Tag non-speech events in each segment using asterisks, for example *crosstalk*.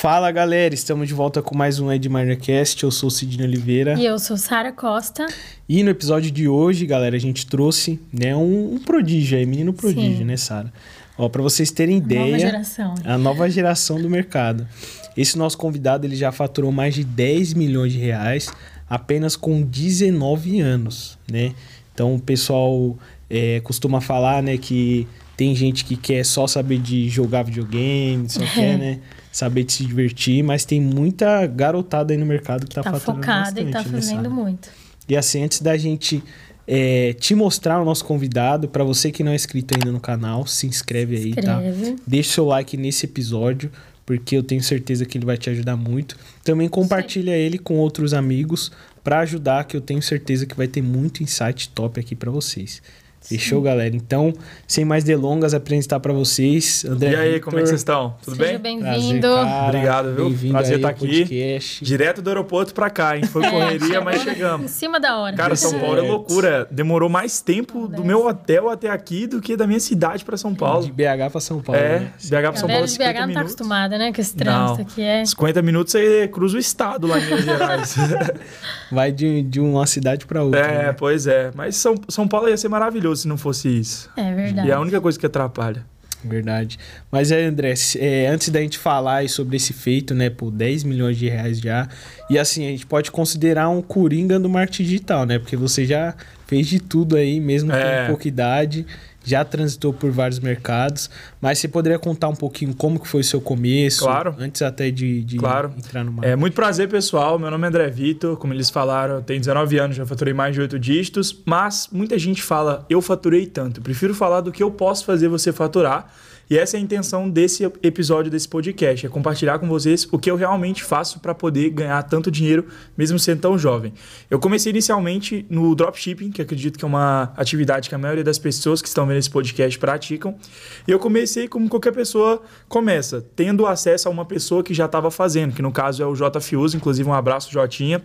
Fala galera, estamos de volta com mais um Ed Cast. Eu sou Sidney Oliveira. E eu sou Sara Costa. E no episódio de hoje, galera, a gente trouxe né, um, um prodígio aí, menino prodígio, Sim. né, Sara? Ó, para vocês terem ideia. A nova geração. A nova geração do mercado. Esse nosso convidado ele já faturou mais de 10 milhões de reais apenas com 19 anos, né? Então o pessoal é, costuma falar, né, que tem gente que quer só saber de jogar videogame, só quer, né? Saber de se divertir, mas tem muita garotada aí no mercado que tá, tá faturando focada bastante, e tá fazendo né, muito. E assim, antes da gente é, te mostrar o nosso convidado, para você que não é inscrito ainda no canal, se inscreve aí, tá? inscreve. tá? Deixa seu like nesse episódio, porque eu tenho certeza que ele vai te ajudar muito. Também compartilha Sim. ele com outros amigos para ajudar, que eu tenho certeza que vai ter muito insight top aqui para vocês. Fechou, galera? Então, sem mais delongas, apresentar para vocês. André e aí, Victor. como é que vocês estão? Tudo Seja bem? bem-vindo. Obrigado, viu? Bem Prazer estar aqui. Podcast. Direto do aeroporto para cá, hein? Foi é, correria, mas chegamos. Em cima da hora. Cara, São Paulo é loucura. Demorou mais tempo do meu hotel até aqui do que da minha cidade para São Paulo. De BH para São Paulo. É, né? BH para São Paulo. de BH não tá acostumada, né? Com esse trânsito aqui é. 50 minutos você cruza o estado lá em Minas Gerais. *laughs* Vai de, de uma cidade para outra. É, né? pois é. Mas São, São Paulo ia ser maravilhoso se não fosse isso. É verdade. E é a única coisa que atrapalha. Verdade. Mas é, André, é, antes da gente falar sobre esse feito, né, por 10 milhões de reais já, e assim, a gente pode considerar um coringa do marketing digital, né? Porque você já fez de tudo aí, mesmo é. com pouca idade já transitou por vários mercados, mas você poderia contar um pouquinho como que foi o seu começo, claro. antes até de, de claro. entrar no marketing. É muito prazer, pessoal. Meu nome é André Vitor, como eles falaram, eu tenho 19 anos, já faturei mais de 8 dígitos, mas muita gente fala, eu faturei tanto. Eu prefiro falar do que eu posso fazer você faturar e essa é a intenção desse episódio, desse podcast, é compartilhar com vocês o que eu realmente faço para poder ganhar tanto dinheiro, mesmo sendo tão jovem. Eu comecei inicialmente no dropshipping, que acredito que é uma atividade que a maioria das pessoas que estão vendo esse podcast praticam. E eu comecei como qualquer pessoa começa, tendo acesso a uma pessoa que já estava fazendo, que no caso é o J Fiuso, inclusive um abraço, Jotinha.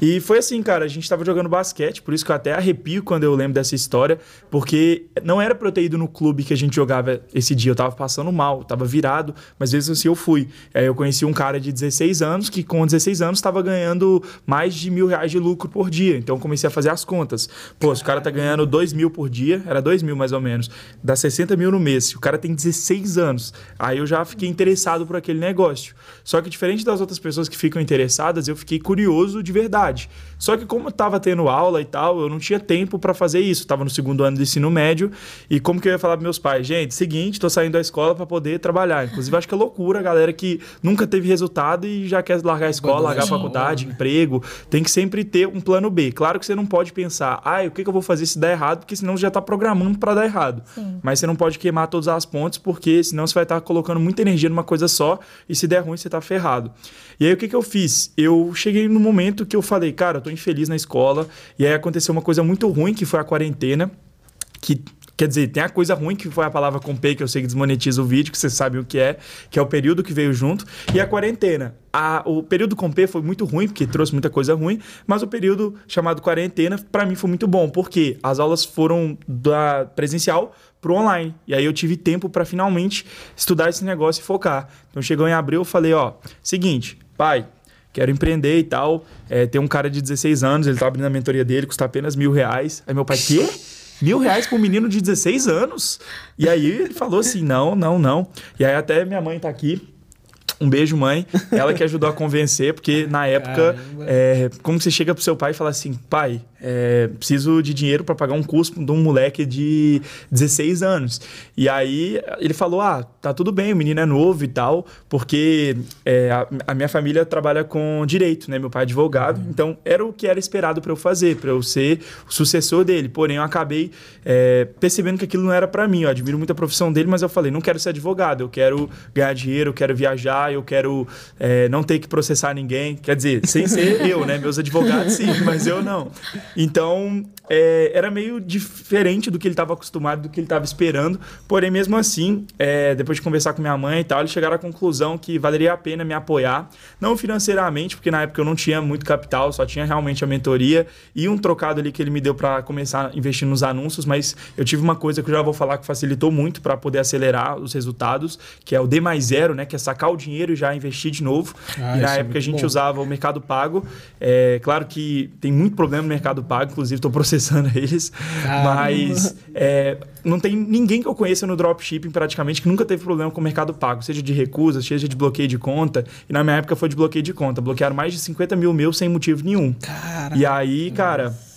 E foi assim, cara, a gente estava jogando basquete, por isso que eu até arrepio quando eu lembro dessa história, porque não era pra eu ter ido no clube que a gente jogava esse dia, eu tava passando mal, tava virado, mas vezes assim eu fui. Aí eu conheci um cara de 16 anos que com 16 anos estava ganhando mais de mil reais de lucro por dia. Então comecei a fazer as contas. Pô, se o cara tá ganhando 2 mil por dia, era 2 mil mais ou menos, dá 60 mil no mês. Se o cara tem 16 anos, aí eu já fiquei interessado por aquele negócio. Só que diferente das outras pessoas que ficam interessadas, eu fiquei curioso de verdade. Só que como eu tava tendo aula e tal, eu não tinha tempo para fazer isso. Eu tava no segundo ano do ensino médio e como que eu ia falar para meus pais, gente, seguinte, tô saindo da escola para poder trabalhar. Inclusive, acho que é loucura a galera que nunca teve resultado e já quer largar a escola, largar a faculdade, emprego. Tem que sempre ter um plano B. Claro que você não pode pensar, ah, o que, que eu vou fazer se der errado, porque senão você já está programando para dar errado. Sim. Mas você não pode queimar todas as pontes, porque senão você vai estar tá colocando muita energia numa coisa só e se der ruim, você está ferrado. E aí, o que, que eu fiz? Eu cheguei no momento que eu falei, cara, eu tô infeliz na escola, e aí aconteceu uma coisa muito ruim, que foi a quarentena, que Quer dizer, tem a coisa ruim, que foi a palavra com P, que eu sei que desmonetiza o vídeo, que você sabe o que é, que é o período que veio junto, e a quarentena. A, o período com P foi muito ruim, porque trouxe muita coisa ruim, mas o período chamado quarentena, para mim, foi muito bom, porque as aulas foram da presencial pro online. E aí eu tive tempo para finalmente estudar esse negócio e focar. Então chegou em abril, eu falei, ó, seguinte, pai, quero empreender e tal. É, tem um cara de 16 anos, ele tá abrindo a mentoria dele, custa apenas mil reais. Aí meu pai, quê? Mil reais para um menino de 16 anos? E aí ele falou assim: não, não, não. E aí até minha mãe tá aqui. Um beijo, mãe. Ela que ajudou a convencer, porque na época, é, como você chega pro seu pai e fala assim, pai, é, preciso de dinheiro para pagar um curso de um moleque de 16 anos. E aí ele falou: Ah, tá tudo bem, o menino é novo e tal, porque é, a, a, minha família trabalha com direito, né? Meu pai é advogado, uhum. então era o que era esperado para eu fazer, para eu ser o sucessor dele. Porém, eu acabei é, percebendo que aquilo não era para mim. Eu admiro muito a profissão dele, mas eu falei: não quero ser advogado, eu quero ganhar dinheiro, eu quero viajar, eu quero é, não ter que processar ninguém. Quer dizer, sem ser eu, né? Meus advogados sim, mas eu não. Então, é, era meio diferente do que ele estava acostumado, do que ele estava esperando. Porém, mesmo assim, é, depois de conversar com minha mãe e tal, eles chegaram à conclusão que valeria a pena me apoiar. Não financeiramente, porque na época eu não tinha muito capital, só tinha realmente a mentoria e um trocado ali que ele me deu para começar a investir nos anúncios. Mas eu tive uma coisa que eu já vou falar que facilitou muito para poder acelerar os resultados, que é o D mais zero, né? Que é sacar o dinheiro e já investir de novo. Ah, e na é época é a gente bom. usava o Mercado Pago. É, claro que tem muito problema no Mercado Pago, inclusive estou processando *laughs* eles. Caramba. Mas é, não tem ninguém que eu conheça no dropshipping praticamente que nunca teve problema com o Mercado Pago, seja de recusa, seja de bloqueio de conta. E na minha época foi de bloqueio de conta. Bloquearam mais de 50 mil meus sem motivo nenhum. Caramba. E aí, cara. Nossa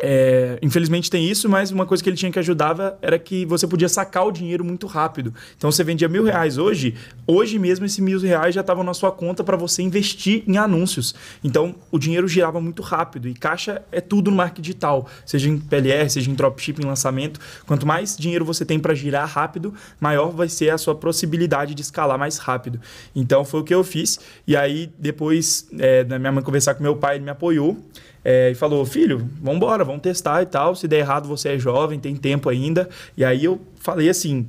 é, infelizmente tem isso, mas uma coisa que ele tinha que ajudava era que você podia sacar o dinheiro muito rápido. Então você vendia mil reais hoje, hoje mesmo esses mil reais já estavam na sua conta para você investir em anúncios. Então o dinheiro girava muito rápido e caixa é tudo no marketing digital, seja em PLR, seja em dropshipping, lançamento. Quanto mais dinheiro você tem para girar rápido, maior vai ser a sua possibilidade de escalar mais rápido. Então foi o que eu fiz. E aí depois é, da minha mãe conversar com meu pai, ele me apoiou é, e falou: Filho, vamos embora, vamos testar e tal. Se der errado, você é jovem, tem tempo ainda. E aí eu falei assim: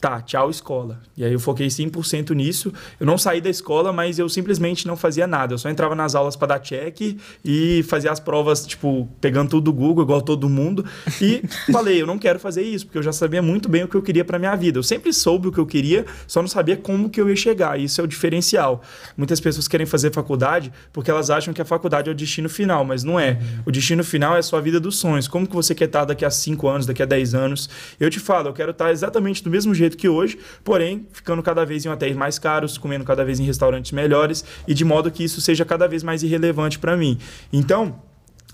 tá, tchau escola. E aí eu foquei 100% nisso. Eu não saí da escola, mas eu simplesmente não fazia nada. Eu só entrava nas aulas para dar check e fazia as provas, tipo, pegando tudo do Google, igual todo mundo. E *laughs* falei, eu não quero fazer isso, porque eu já sabia muito bem o que eu queria para minha vida. Eu sempre soube o que eu queria, só não sabia como que eu ia chegar. Isso é o diferencial. Muitas pessoas querem fazer faculdade porque elas acham que a faculdade é o destino final, mas não é. O destino final é a sua vida dos sonhos. Como que você quer estar daqui a 5 anos, daqui a 10 anos? Eu te falo, eu quero estar exatamente do mesmo jeito jeito que hoje, porém ficando cada vez em hotéis mais caros, comendo cada vez em restaurantes melhores e de modo que isso seja cada vez mais irrelevante para mim. Então,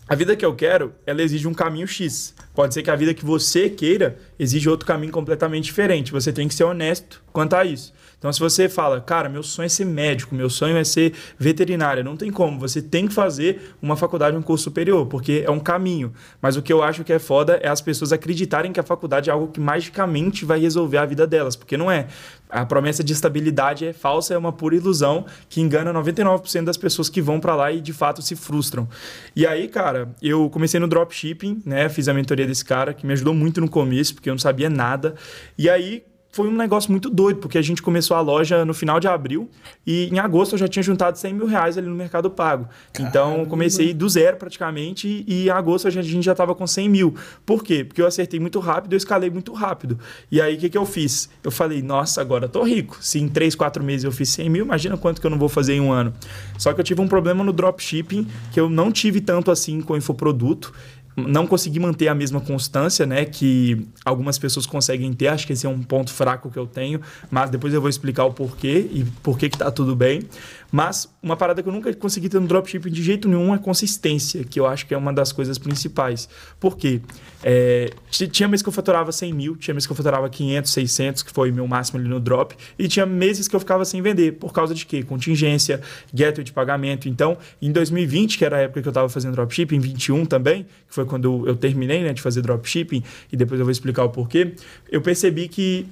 a vida que eu quero, ela exige um caminho X. Pode ser que a vida que você queira exige outro caminho completamente diferente. Você tem que ser honesto quanto a isso. Então, se você fala, cara, meu sonho é ser médico, meu sonho é ser veterinária, não tem como. Você tem que fazer uma faculdade, um curso superior, porque é um caminho. Mas o que eu acho que é foda é as pessoas acreditarem que a faculdade é algo que magicamente vai resolver a vida delas, porque não é. A promessa de estabilidade é falsa, é uma pura ilusão que engana 99% das pessoas que vão para lá e de fato se frustram. E aí, cara, eu comecei no dropshipping, né? Fiz a mentoria desse cara que me ajudou muito no começo, porque eu não sabia nada. E aí foi um negócio muito doido, porque a gente começou a loja no final de abril e em agosto eu já tinha juntado 100 mil reais ali no Mercado Pago. Caramba. Então comecei do zero praticamente e em agosto a gente já estava com 100 mil. Por quê? Porque eu acertei muito rápido, eu escalei muito rápido. E aí o que, que eu fiz? Eu falei, nossa, agora eu tô rico. Se em 3, 4 meses eu fiz 100 mil, imagina quanto que eu não vou fazer em um ano. Só que eu tive um problema no dropshipping que eu não tive tanto assim com o infoproduto não consegui manter a mesma constância, né, que algumas pessoas conseguem ter. Acho que esse é um ponto fraco que eu tenho, mas depois eu vou explicar o porquê e por que tá tudo bem. Mas uma parada que eu nunca consegui ter no dropshipping de jeito nenhum é consistência, que eu acho que é uma das coisas principais. Por quê? É, tinha meses que eu faturava 100 mil, tinha meses que eu faturava 500, 600, que foi meu máximo ali no drop, e tinha meses que eu ficava sem vender. Por causa de quê? Contingência, gateway de pagamento. Então, em 2020, que era a época que eu estava fazendo dropshipping, em 21 também, que foi quando eu terminei né, de fazer dropshipping, e depois eu vou explicar o porquê, eu percebi que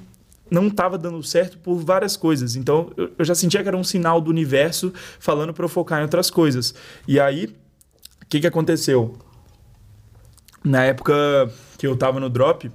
não estava dando certo por várias coisas. Então eu, eu já sentia que era um sinal do universo falando para eu focar em outras coisas. E aí, o que, que aconteceu? Na época que eu estava no drop,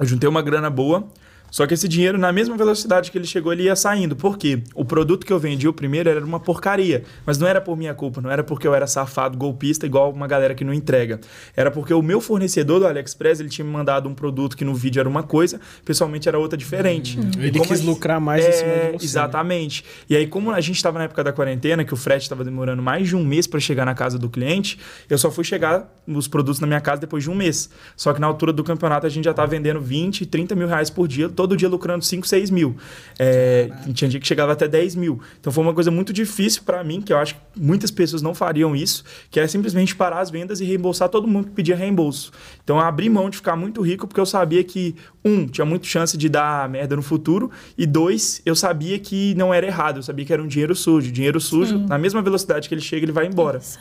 eu juntei uma grana boa só que esse dinheiro, na mesma velocidade que ele chegou, ele ia saindo. Por quê? O produto que eu vendi o primeiro era uma porcaria. Mas não era por minha culpa, não era porque eu era safado, golpista, igual uma galera que não entrega. Era porque o meu fornecedor do AliExpress, ele tinha me mandado um produto que no vídeo era uma coisa, pessoalmente era outra diferente. Hum. Ele quis gente... lucrar mais é, em cima de você. Né? Exatamente. Né? E aí, como a gente estava na época da quarentena, que o frete estava demorando mais de um mês para chegar na casa do cliente, eu só fui chegar os produtos na minha casa depois de um mês. Só que na altura do campeonato a gente já estava vendendo 20, 30 mil reais por dia todo dia lucrando 5, 6 mil. É, tinha dia que chegava até 10 mil. Então foi uma coisa muito difícil para mim, que eu acho que muitas pessoas não fariam isso, que é simplesmente parar as vendas e reembolsar todo mundo que pedia reembolso. Então eu abri mão de ficar muito rico porque eu sabia que, um, tinha muita chance de dar merda no futuro, e dois, eu sabia que não era errado, eu sabia que era um dinheiro sujo. Dinheiro sujo, Sim. na mesma velocidade que ele chega, ele vai embora. Isso.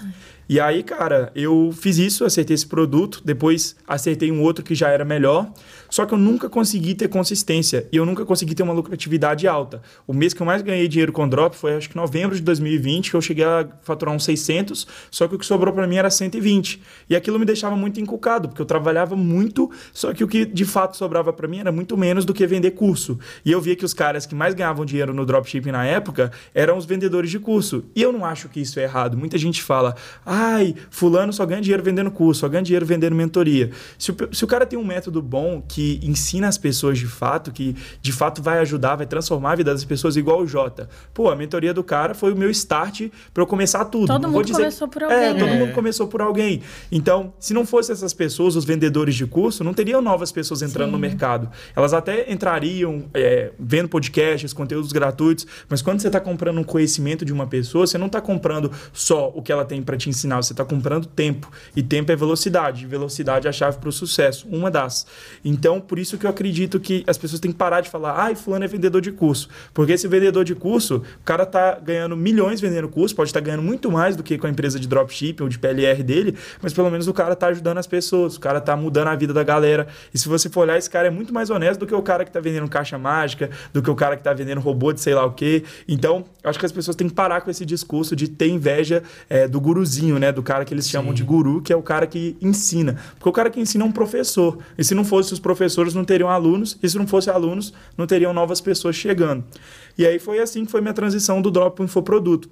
E aí, cara, eu fiz isso, acertei esse produto, depois acertei um outro que já era melhor. Só que eu nunca consegui ter consistência e eu nunca consegui ter uma lucratividade alta. O mês que eu mais ganhei dinheiro com drop foi acho que novembro de 2020, que eu cheguei a faturar uns 600, só que o que sobrou para mim era 120. E aquilo me deixava muito encucado, porque eu trabalhava muito, só que o que de fato sobrava para mim era muito menos do que vender curso. E eu via que os caras que mais ganhavam dinheiro no dropshipping na época eram os vendedores de curso. E eu não acho que isso é errado. Muita gente fala, ai, fulano só ganha dinheiro vendendo curso, só ganha dinheiro vendendo mentoria. Se o, se o cara tem um método bom que ensina as pessoas de fato, que de fato vai ajudar, vai transformar a vida das pessoas, igual o Jota. Pô, a mentoria do cara foi o meu start para eu começar tudo. Todo não mundo começou por alguém. É, todo mundo começou por alguém. Então, se não fosse essas pessoas, os vendedores de curso, não teriam novas pessoas entrando Sim. no mercado. Elas até entrariam é, vendo podcasts, conteúdos gratuitos, mas quando você está comprando um conhecimento de uma pessoa, você não está comprando só o que ela tem para te ensinar, você está comprando tempo. E tempo é velocidade. Velocidade é a chave para o sucesso, uma das. Então, por isso que eu acredito que as pessoas têm que parar de falar, ai, fulano é vendedor de curso. Porque esse vendedor de curso, o cara tá ganhando milhões vendendo curso, pode estar tá ganhando muito mais do que com a empresa de dropshipping ou de PLR dele, mas pelo menos o cara tá ajudando as pessoas, o cara tá mudando a vida da galera. E se você for olhar, esse cara é muito mais honesto do que o cara que tá vendendo caixa mágica, do que o cara que tá vendendo robô de sei lá o quê. Então, acho que as pessoas têm que parar com esse discurso de ter inveja é, do guruzinho, né? Do cara que eles chamam Sim. de guru, que é o cara que ensina. Porque o cara que ensina é um professor. E se não fosse os professores professores não teriam alunos, e se não fosse alunos, não teriam novas pessoas chegando. E aí foi assim que foi minha transição do drop para o infoproduto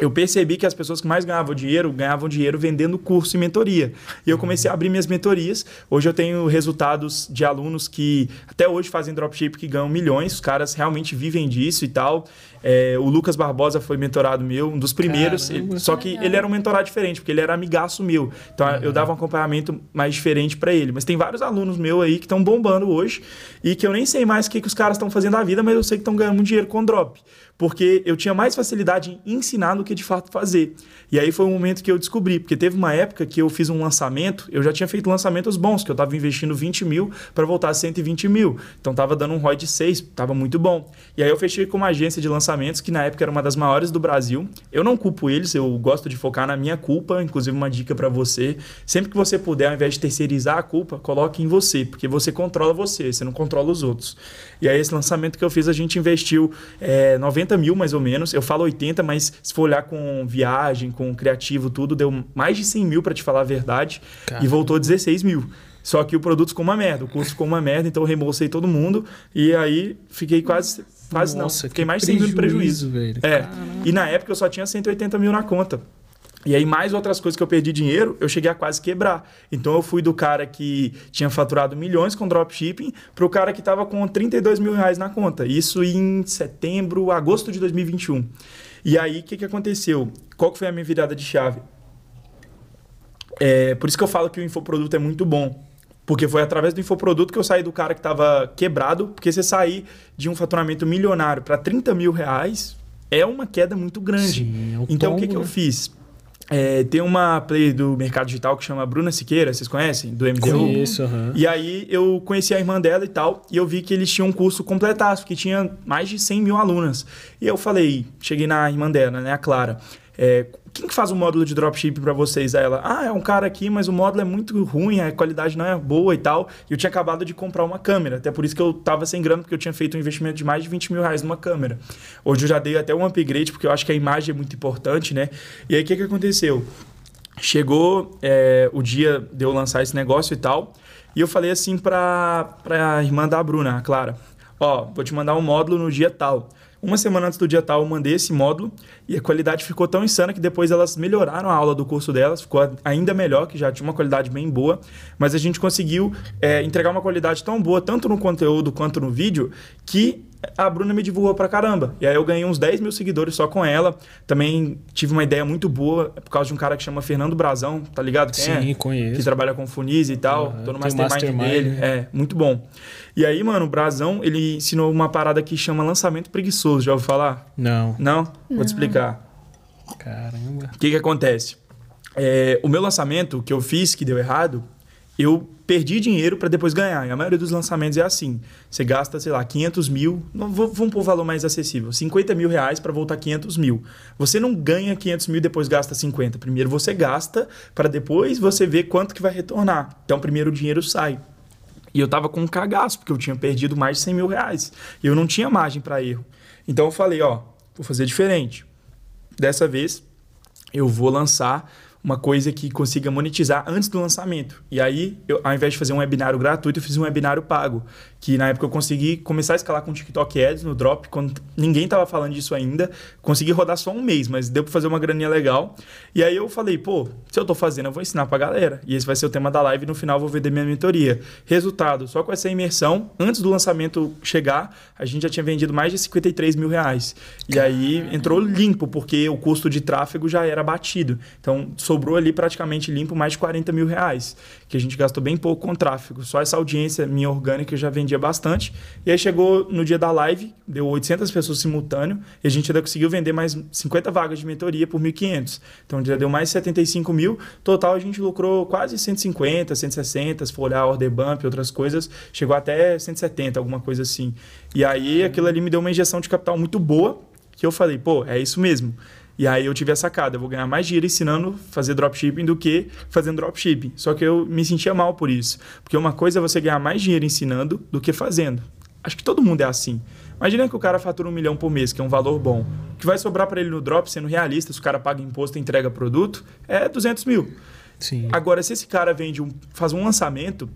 eu percebi que as pessoas que mais ganhavam dinheiro ganhavam dinheiro vendendo curso e mentoria. E eu comecei a abrir minhas mentorias. Hoje eu tenho resultados de alunos que até hoje fazem dropship que ganham milhões. Os caras realmente vivem disso e tal. É, o Lucas Barbosa foi mentorado meu, um dos primeiros. Ele, só que ele era um mentorado diferente, porque ele era amigaço meu. Então uhum. eu dava um acompanhamento mais diferente para ele. Mas tem vários alunos meus aí que estão bombando hoje e que eu nem sei mais o que, que os caras estão fazendo da vida, mas eu sei que estão ganhando muito dinheiro com drop porque eu tinha mais facilidade em ensinar do que de fato fazer. E aí foi um momento que eu descobri, porque teve uma época que eu fiz um lançamento, eu já tinha feito lançamentos bons, que eu estava investindo 20 mil para voltar a 120 mil. Então estava dando um ROI de 6, estava muito bom. E aí eu fechei com uma agência de lançamentos que na época era uma das maiores do Brasil. Eu não culpo eles, eu gosto de focar na minha culpa, inclusive uma dica para você. Sempre que você puder, ao invés de terceirizar a culpa, coloque em você, porque você controla você, você não controla os outros. E aí esse lançamento que eu fiz, a gente investiu é, 90 80 mil mais ou menos. Eu falo 80, mas se for olhar com viagem, com criativo, tudo, deu mais de 100 mil para te falar a verdade. Caramba. E voltou 16 mil. Só que o produto ficou uma merda, o curso ficou uma merda, então eu reembolsei todo mundo. E aí fiquei quase. Quase Nossa, não. Fiquei mais de 100 mil de prejuízo. Velho. É. Caramba. E na época eu só tinha 180 mil na conta. E aí, mais outras coisas que eu perdi dinheiro, eu cheguei a quase quebrar. Então, eu fui do cara que tinha faturado milhões com dropshipping para o cara que estava com 32 mil reais na conta. Isso em setembro, agosto de 2021. E aí, o que, que aconteceu? Qual que foi a minha virada de chave? É, por isso que eu falo que o infoproduto é muito bom. Porque foi através do infoproduto que eu saí do cara que estava quebrado. Porque você sair de um faturamento milionário para 30 mil reais é uma queda muito grande. Sim, é um então, o que, que eu né? fiz? É, tem uma player do mercado digital que chama Bruna Siqueira, vocês conhecem? Do MDU? Conheço, uhum. E aí eu conheci a irmã dela e tal, e eu vi que eles tinham um curso completaço, que tinha mais de 100 mil alunas. E eu falei, cheguei na irmã dela, né, a Clara, é, quem que faz o módulo de dropship para vocês? Aí ela, ah, é um cara aqui, mas o módulo é muito ruim, a qualidade não é boa e tal. E eu tinha acabado de comprar uma câmera, até por isso que eu tava sem grana, porque eu tinha feito um investimento de mais de 20 mil reais numa câmera. Hoje eu já dei até um upgrade, porque eu acho que a imagem é muito importante, né? E aí o que, que aconteceu? Chegou é, o dia de eu lançar esse negócio e tal, e eu falei assim para a irmã da Bruna, a Clara, ó, vou te mandar um módulo no dia tal. Uma semana antes do dia tal, eu mandei esse módulo e a qualidade ficou tão insana que depois elas melhoraram a aula do curso delas, ficou ainda melhor, que já tinha uma qualidade bem boa, mas a gente conseguiu é, entregar uma qualidade tão boa, tanto no conteúdo quanto no vídeo, que a Bruna me divulgou pra caramba. E aí eu ganhei uns 10 mil seguidores só com ela. Também tive uma ideia muito boa por causa de um cara que chama Fernando Brazão, tá ligado? Quem Sim, é? conheço. Que trabalha com Funis e tal. Uhum. Tô no mastermind, mastermind dele. Né? É, muito bom. E aí, mano, o Brazão, ele ensinou uma parada que chama lançamento preguiçoso. Já ouviu falar? Não. Não? Vou te explicar. Caramba. O que que acontece? É, o meu lançamento que eu fiz, que deu errado, eu perdi dinheiro para depois ganhar. E a maioria dos lançamentos é assim. Você gasta, sei lá, 500 mil, não, vamos pôr um valor mais acessível, 50 mil reais para voltar 500 mil. Você não ganha 500 mil e depois gasta 50. Primeiro você gasta para depois você ver quanto que vai retornar. Então primeiro o dinheiro sai. E eu tava com um cagaço, porque eu tinha perdido mais de 100 mil reais. E eu não tinha margem para erro. Então eu falei, ó, vou fazer diferente. Dessa vez eu vou lançar uma coisa que consiga monetizar antes do lançamento. E aí, eu, ao invés de fazer um webinário gratuito, eu fiz um webinário pago. Que na época eu consegui começar a escalar com TikTok Ads no Drop, quando ninguém estava falando disso ainda. Consegui rodar só um mês, mas deu para fazer uma graninha legal. E aí eu falei, pô, se eu estou fazendo, eu vou ensinar para a galera. E esse vai ser o tema da live. No final eu vou vender minha mentoria. Resultado, só com essa imersão, antes do lançamento chegar, a gente já tinha vendido mais de 53 mil reais. E aí entrou limpo, porque o custo de tráfego já era batido. Então, sobrou ali praticamente limpo mais de 40 mil reais, que a gente gastou bem pouco com tráfego. Só essa audiência minha orgânica já vendia bastante. E aí chegou no dia da live, deu 800 pessoas simultâneo, e a gente ainda conseguiu vender mais 50 vagas de mentoria por 1.500. Então já deu mais 75 mil. Total a gente lucrou quase 150, 160, se for olhar order bump e outras coisas, chegou até 170, alguma coisa assim. E aí aquilo ali me deu uma injeção de capital muito boa, que eu falei, pô, é isso mesmo. E aí eu tive a sacada, eu vou ganhar mais dinheiro ensinando a fazer dropshipping do que fazendo dropshipping. Só que eu me sentia mal por isso. Porque uma coisa é você ganhar mais dinheiro ensinando do que fazendo. Acho que todo mundo é assim. Imagina que o cara fatura um milhão por mês, que é um valor bom. O que vai sobrar para ele no drop, sendo realista, se o cara paga imposto e entrega produto, é 200 mil. Sim. Agora, se esse cara vende um, faz um lançamento,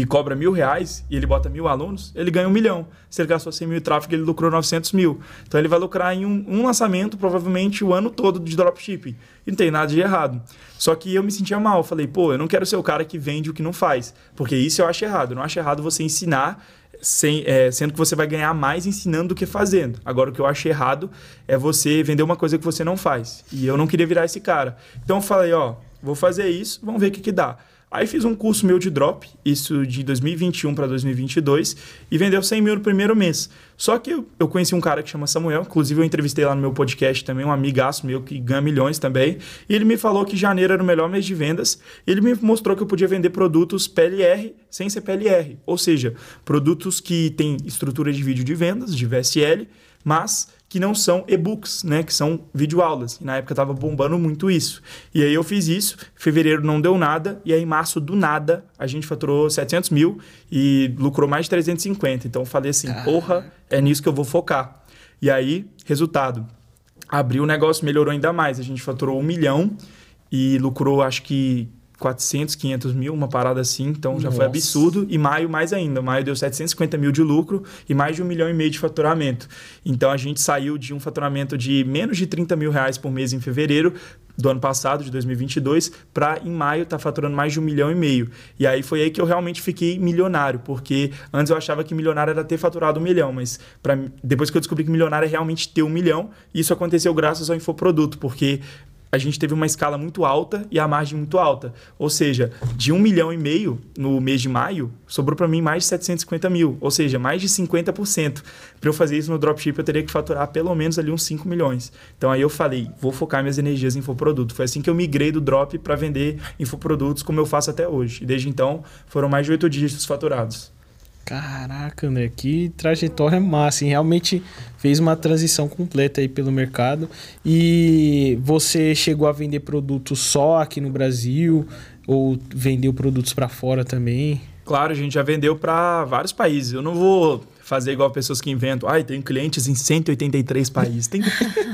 e cobra mil reais e ele bota mil alunos, ele ganha um milhão. Se ele gastou 100 mil em tráfego, ele lucrou 900 mil. Então ele vai lucrar em um, um, lançamento, provavelmente o ano todo de dropshipping. E não tem nada de errado. Só que eu me sentia mal. Eu falei, pô, eu não quero ser o cara que vende o que não faz. Porque isso eu acho errado. Eu não acho errado você ensinar, sem, é, sendo que você vai ganhar mais ensinando do que fazendo. Agora, o que eu acho errado é você vender uma coisa que você não faz. E eu não queria virar esse cara. Então eu falei, ó, vou fazer isso, vamos ver o que, que dá. Aí fiz um curso meu de drop, isso de 2021 para 2022, e vendeu 100 mil no primeiro mês. Só que eu, conheci um cara que chama Samuel, inclusive eu entrevistei lá no meu podcast também, um amigaço meu que ganha milhões também, e ele me falou que janeiro era o melhor mês de vendas, ele me mostrou que eu podia vender produtos PLR sem ser PLR, ou seja, produtos que têm estrutura de vídeo de vendas, de VSL, mas que não são e-books, né? Que são videoaulas. E na época tava bombando muito isso. E aí eu fiz isso, fevereiro não deu nada, e aí em março, do nada, a gente faturou 700 mil e lucrou mais de 350. Então eu falei assim, porra, é nisso que eu vou focar. E aí, resultado, abriu o negócio, melhorou ainda mais. A gente faturou um milhão e lucrou, acho que 400, 500 mil, uma parada assim, então já Nossa. foi absurdo. E maio mais ainda. Maio deu 750 mil de lucro e mais de um milhão e meio de faturamento. Então a gente saiu de um faturamento de menos de 30 mil reais por mês em fevereiro do ano passado, de 2022, para em maio estar tá faturando mais de um milhão e meio. E aí foi aí que eu realmente fiquei milionário, porque antes eu achava que milionário era ter faturado um milhão, mas pra, depois que eu descobri que milionário é realmente ter um milhão, isso aconteceu graças ao infoproduto, porque a gente teve uma escala muito alta e a margem muito alta. Ou seja, de um milhão e meio no mês de maio, sobrou para mim mais de 750 mil. Ou seja, mais de 50%. Para eu fazer isso no dropship, eu teria que faturar pelo menos ali uns 5 milhões. Então aí eu falei, vou focar minhas energias em infoproduto. Foi assim que eu migrei do drop para vender infoprodutos como eu faço até hoje. E desde então, foram mais de 8 dígitos faturados. Caraca, André, que trajetória massa, hein? Realmente fez uma transição completa aí pelo mercado. E você chegou a vender produtos só aqui no Brasil ou vendeu produtos para fora também? Claro, a gente já vendeu para vários países. Eu não vou fazer igual pessoas que inventam. Ai, tem clientes em 183 países. Tem,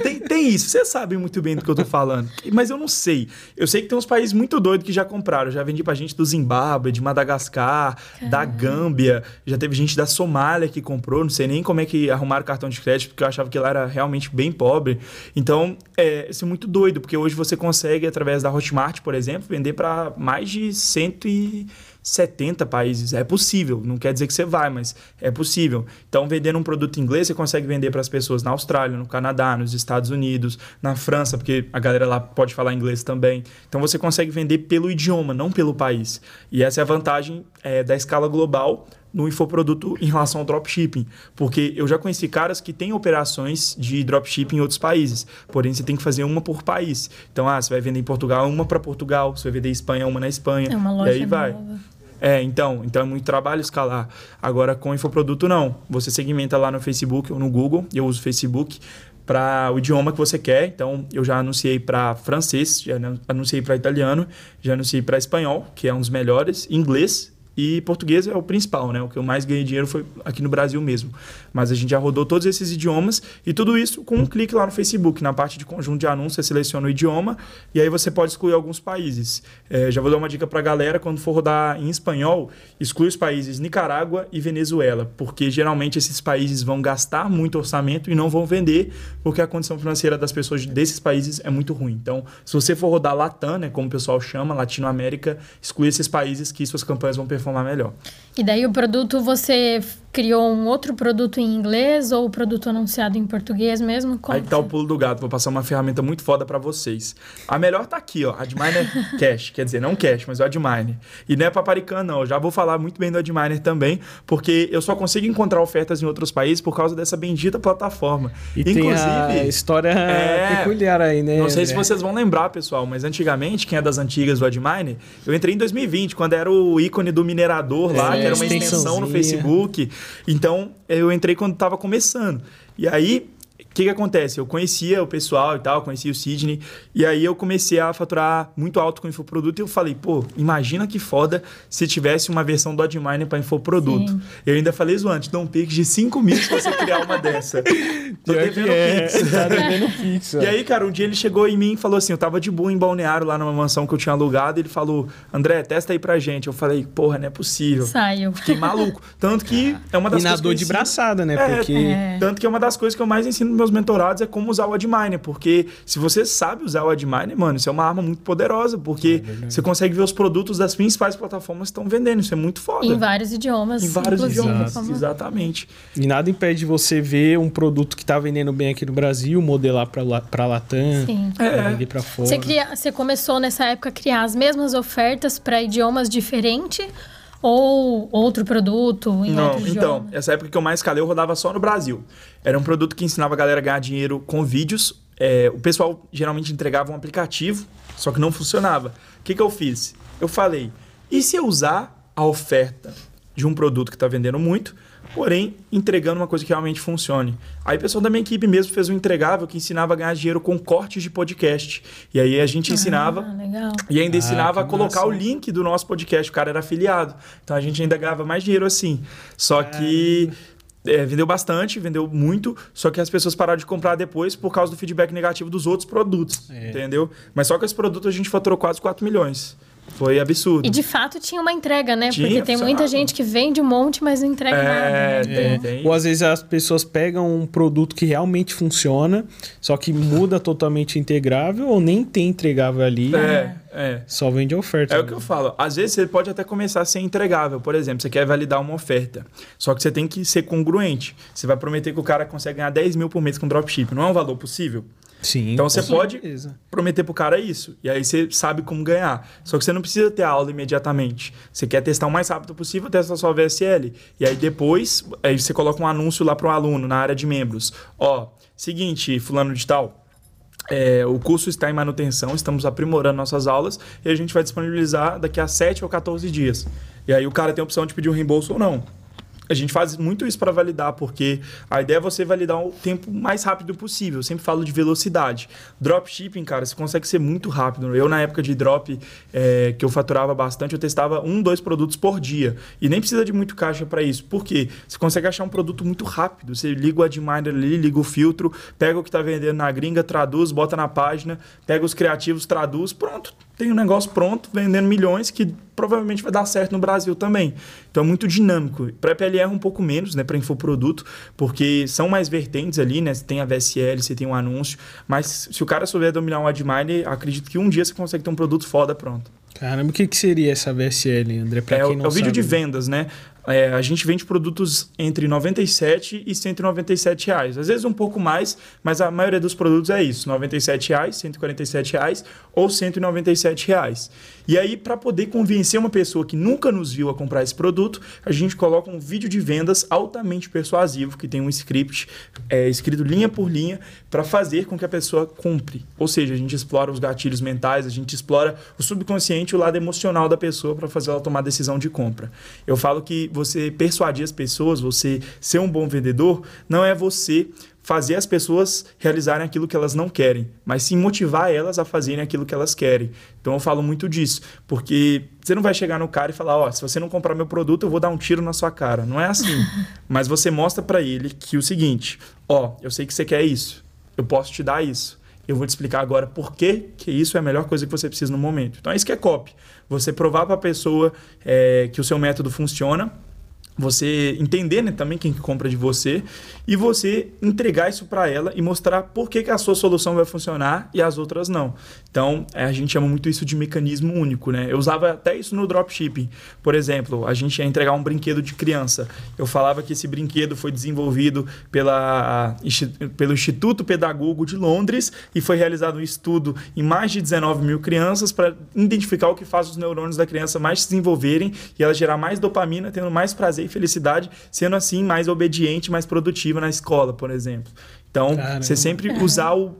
tem, tem isso. Vocês sabem muito bem do que eu tô falando. Mas eu não sei. Eu sei que tem uns países muito doidos que já compraram. Já vendi pra gente do Zimbábue, de Madagascar, Caramba. da Gâmbia. Já teve gente da Somália que comprou. Não sei nem como é que arrumaram cartão de crédito, porque eu achava que lá era realmente bem pobre. Então, é, isso é muito doido, porque hoje você consegue, através da Hotmart, por exemplo, vender para mais de 100 e 70 países. É possível, não quer dizer que você vai, mas é possível. Então, vendendo um produto em inglês, você consegue vender para as pessoas na Austrália, no Canadá, nos Estados Unidos, na França, porque a galera lá pode falar inglês também. Então, você consegue vender pelo idioma, não pelo país. E essa é a vantagem é, da escala global no infoproduto em relação ao dropshipping, porque eu já conheci caras que têm operações de dropshipping em outros países, porém você tem que fazer uma por país. Então, ah, você vai vender em Portugal, uma para Portugal, você vai vender em Espanha, uma na Espanha. É uma loja e aí vai. nova. É, então, então é muito trabalho escalar. Agora com infoproduto não. Você segmenta lá no Facebook ou no Google, eu uso o Facebook para o idioma que você quer. Então, eu já anunciei para francês, já anunciei para italiano, já anunciei para espanhol, que é um dos melhores, inglês e português é o principal, né? O que eu mais ganhei dinheiro foi aqui no Brasil mesmo. Mas a gente já rodou todos esses idiomas e tudo isso com um clique lá no Facebook. Na parte de conjunto de anúncios, você seleciona o idioma e aí você pode excluir alguns países. É, já vou dar uma dica para a galera: quando for rodar em espanhol, exclui os países Nicarágua e Venezuela, porque geralmente esses países vão gastar muito orçamento e não vão vender, porque a condição financeira das pessoas desses países é muito ruim. Então, se você for rodar Latam, né, como o pessoal chama, Latinoamérica, exclui esses países que suas campanhas vão performar melhor. E daí o produto, você criou um outro produto em inglês ou o produto anunciado em português mesmo? Como Aí que tá o pulo do gato. Vou passar uma ferramenta muito foda para vocês. A melhor tá aqui, ó. Adminer *laughs* Cash. Quer dizer, não Cash, mas o Adminer. E não é paparicano, não. Eu já vou falar muito bem do Adminer também, porque eu só consigo encontrar ofertas em outros países por causa dessa bendita plataforma. E Inclusive, tem a história é... peculiar aí, né? Não sei se vocês vão lembrar, pessoal, mas antigamente, quem é das antigas do Adminer, eu entrei em 2020, quando era o ícone do minerador lá, é, que era uma extensão no Facebook. Então, eu entrei quando estava começando. E aí, o que, que acontece? Eu conhecia o pessoal e tal, conhecia o Sidney, e aí eu comecei a faturar muito alto com infoproduto e eu falei, pô, imagina que foda se tivesse uma versão do Adminer para infoproduto. Sim. Eu ainda falei zoante, dá um pix de 5 mil se você criar uma dessa. *laughs* Tô devendo é, pix. *laughs* Tá devendo pix. e aí, cara, um dia ele chegou em mim e falou assim, eu tava de boa em Balneário, lá numa mansão que eu tinha alugado, e ele falou, André, testa aí pra gente. Eu falei, porra, não é possível. Saiu. Fiquei maluco. Tanto que é, é uma das coisas de braçada, né? É, Porque... É. Tanto que é uma das coisas que eu mais ensino meus mentorados é como usar o Adminer, porque se você sabe usar o Adminer, mano, isso é uma arma muito poderosa, porque é você consegue ver os produtos das principais plataformas que estão vendendo, isso é muito foda. Em vários idiomas. Em vários idiomas, Exato. exatamente. E nada impede você ver um produto que está vendendo bem aqui no Brasil, modelar para Latam, Sim. É. vender para fora. Você, cria, você começou nessa época a criar as mesmas ofertas para idiomas diferentes ou outro produto em Não, outro então, idioma? essa época que eu mais calei, eu rodava só no Brasil. Era um produto que ensinava a galera a ganhar dinheiro com vídeos. É, o pessoal geralmente entregava um aplicativo, só que não funcionava. O que, que eu fiz? Eu falei, e se eu usar a oferta de um produto que está vendendo muito, porém entregando uma coisa que realmente funcione. Aí o pessoal da minha equipe mesmo fez um entregável que ensinava a ganhar dinheiro com cortes de podcast. E aí a gente ensinava. Ah, e ainda ah, ensinava a colocar massa. o link do nosso podcast. O cara era afiliado. Então a gente ainda ganhava mais dinheiro assim. Só que. É, vendeu bastante, vendeu muito, só que as pessoas pararam de comprar depois por causa do feedback negativo dos outros produtos, é. entendeu? Mas só com esse produto a gente faturou quase 4 milhões. Foi absurdo. E de fato tinha uma entrega, né? Tinha, Porque tem muita gente que vende um monte, mas não entrega é, nada. Né? Tem, Ou às vezes as pessoas pegam um produto que realmente funciona, só que muda totalmente integrável ou nem tem entregável ali. É, é. Só vende oferta. É o que eu falo. Às vezes você pode até começar a ser entregável. Por exemplo, você quer validar uma oferta. Só que você tem que ser congruente. Você vai prometer que o cara consegue ganhar 10 mil por mês com dropship. Não é um valor possível? Sim. Então você pode certeza. prometer pro cara isso. E aí você sabe como ganhar. Só que você não precisa ter a aula imediatamente. Você quer testar o mais rápido possível, testa sua VSL. E aí depois, aí você coloca um anúncio lá pro aluno na área de membros. Ó, seguinte, fulano de tal. É, o curso está em manutenção, estamos aprimorando nossas aulas e a gente vai disponibilizar daqui a 7 ou 14 dias. E aí o cara tem a opção de pedir um reembolso ou não. A gente faz muito isso para validar, porque a ideia é você validar o tempo mais rápido possível. Eu sempre falo de velocidade. Dropshipping, cara, você consegue ser muito rápido. Eu, na época de drop, é, que eu faturava bastante, eu testava um, dois produtos por dia. E nem precisa de muito caixa para isso. Por quê? Você consegue achar um produto muito rápido. Você liga o Adminer ali, liga o filtro, pega o que está vendendo na gringa, traduz, bota na página, pega os criativos, traduz, pronto tem um negócio pronto, vendendo milhões, que provavelmente vai dar certo no Brasil também. Então é muito dinâmico. Para PLR é um pouco menos, né, para infoproduto, porque são mais vertentes ali, né? Você tem a VSL, você tem um anúncio, mas se o cara souber dominar um AdMiner, acredito que um dia você consegue ter um produto foda pronto. Caramba, o que, que seria essa VSL, André? Pra é, quem não é o vídeo sabe. de vendas, né? É, a gente vende produtos entre 97 e 197 reais. Às vezes um pouco mais, mas a maioria dos produtos é isso: 97 reais, 147 reais ou 197 reais. E aí, para poder convencer uma pessoa que nunca nos viu a comprar esse produto, a gente coloca um vídeo de vendas altamente persuasivo, que tem um script é, escrito linha por linha, para fazer com que a pessoa compre. Ou seja, a gente explora os gatilhos mentais, a gente explora o subconsciente, o lado emocional da pessoa para fazer ela tomar decisão de compra. Eu falo que você persuadir as pessoas, você ser um bom vendedor, não é você fazer as pessoas realizarem aquilo que elas não querem, mas sim motivar elas a fazerem aquilo que elas querem. Então eu falo muito disso, porque você não vai chegar no cara e falar, ó, oh, se você não comprar meu produto, eu vou dar um tiro na sua cara. Não é assim. *laughs* mas você mostra para ele que o seguinte, ó, oh, eu sei que você quer isso. Eu posso te dar isso. Eu vou te explicar agora por que, que isso é a melhor coisa que você precisa no momento. Então é isso que é copy. Você provar para a pessoa é, que o seu método funciona você entender né, também quem compra de você e você entregar isso para ela e mostrar por que, que a sua solução vai funcionar e as outras não. Então, é, a gente chama muito isso de mecanismo único, né? Eu usava até isso no dropshipping. Por exemplo, a gente ia entregar um brinquedo de criança. Eu falava que esse brinquedo foi desenvolvido pela, pelo Instituto Pedagogo de Londres e foi realizado um estudo em mais de 19 mil crianças para identificar o que faz os neurônios da criança mais se desenvolverem e ela gerar mais dopamina, tendo mais prazer felicidade, sendo assim mais obediente, mais produtiva na escola, por exemplo. Então, Caramba. você sempre usar o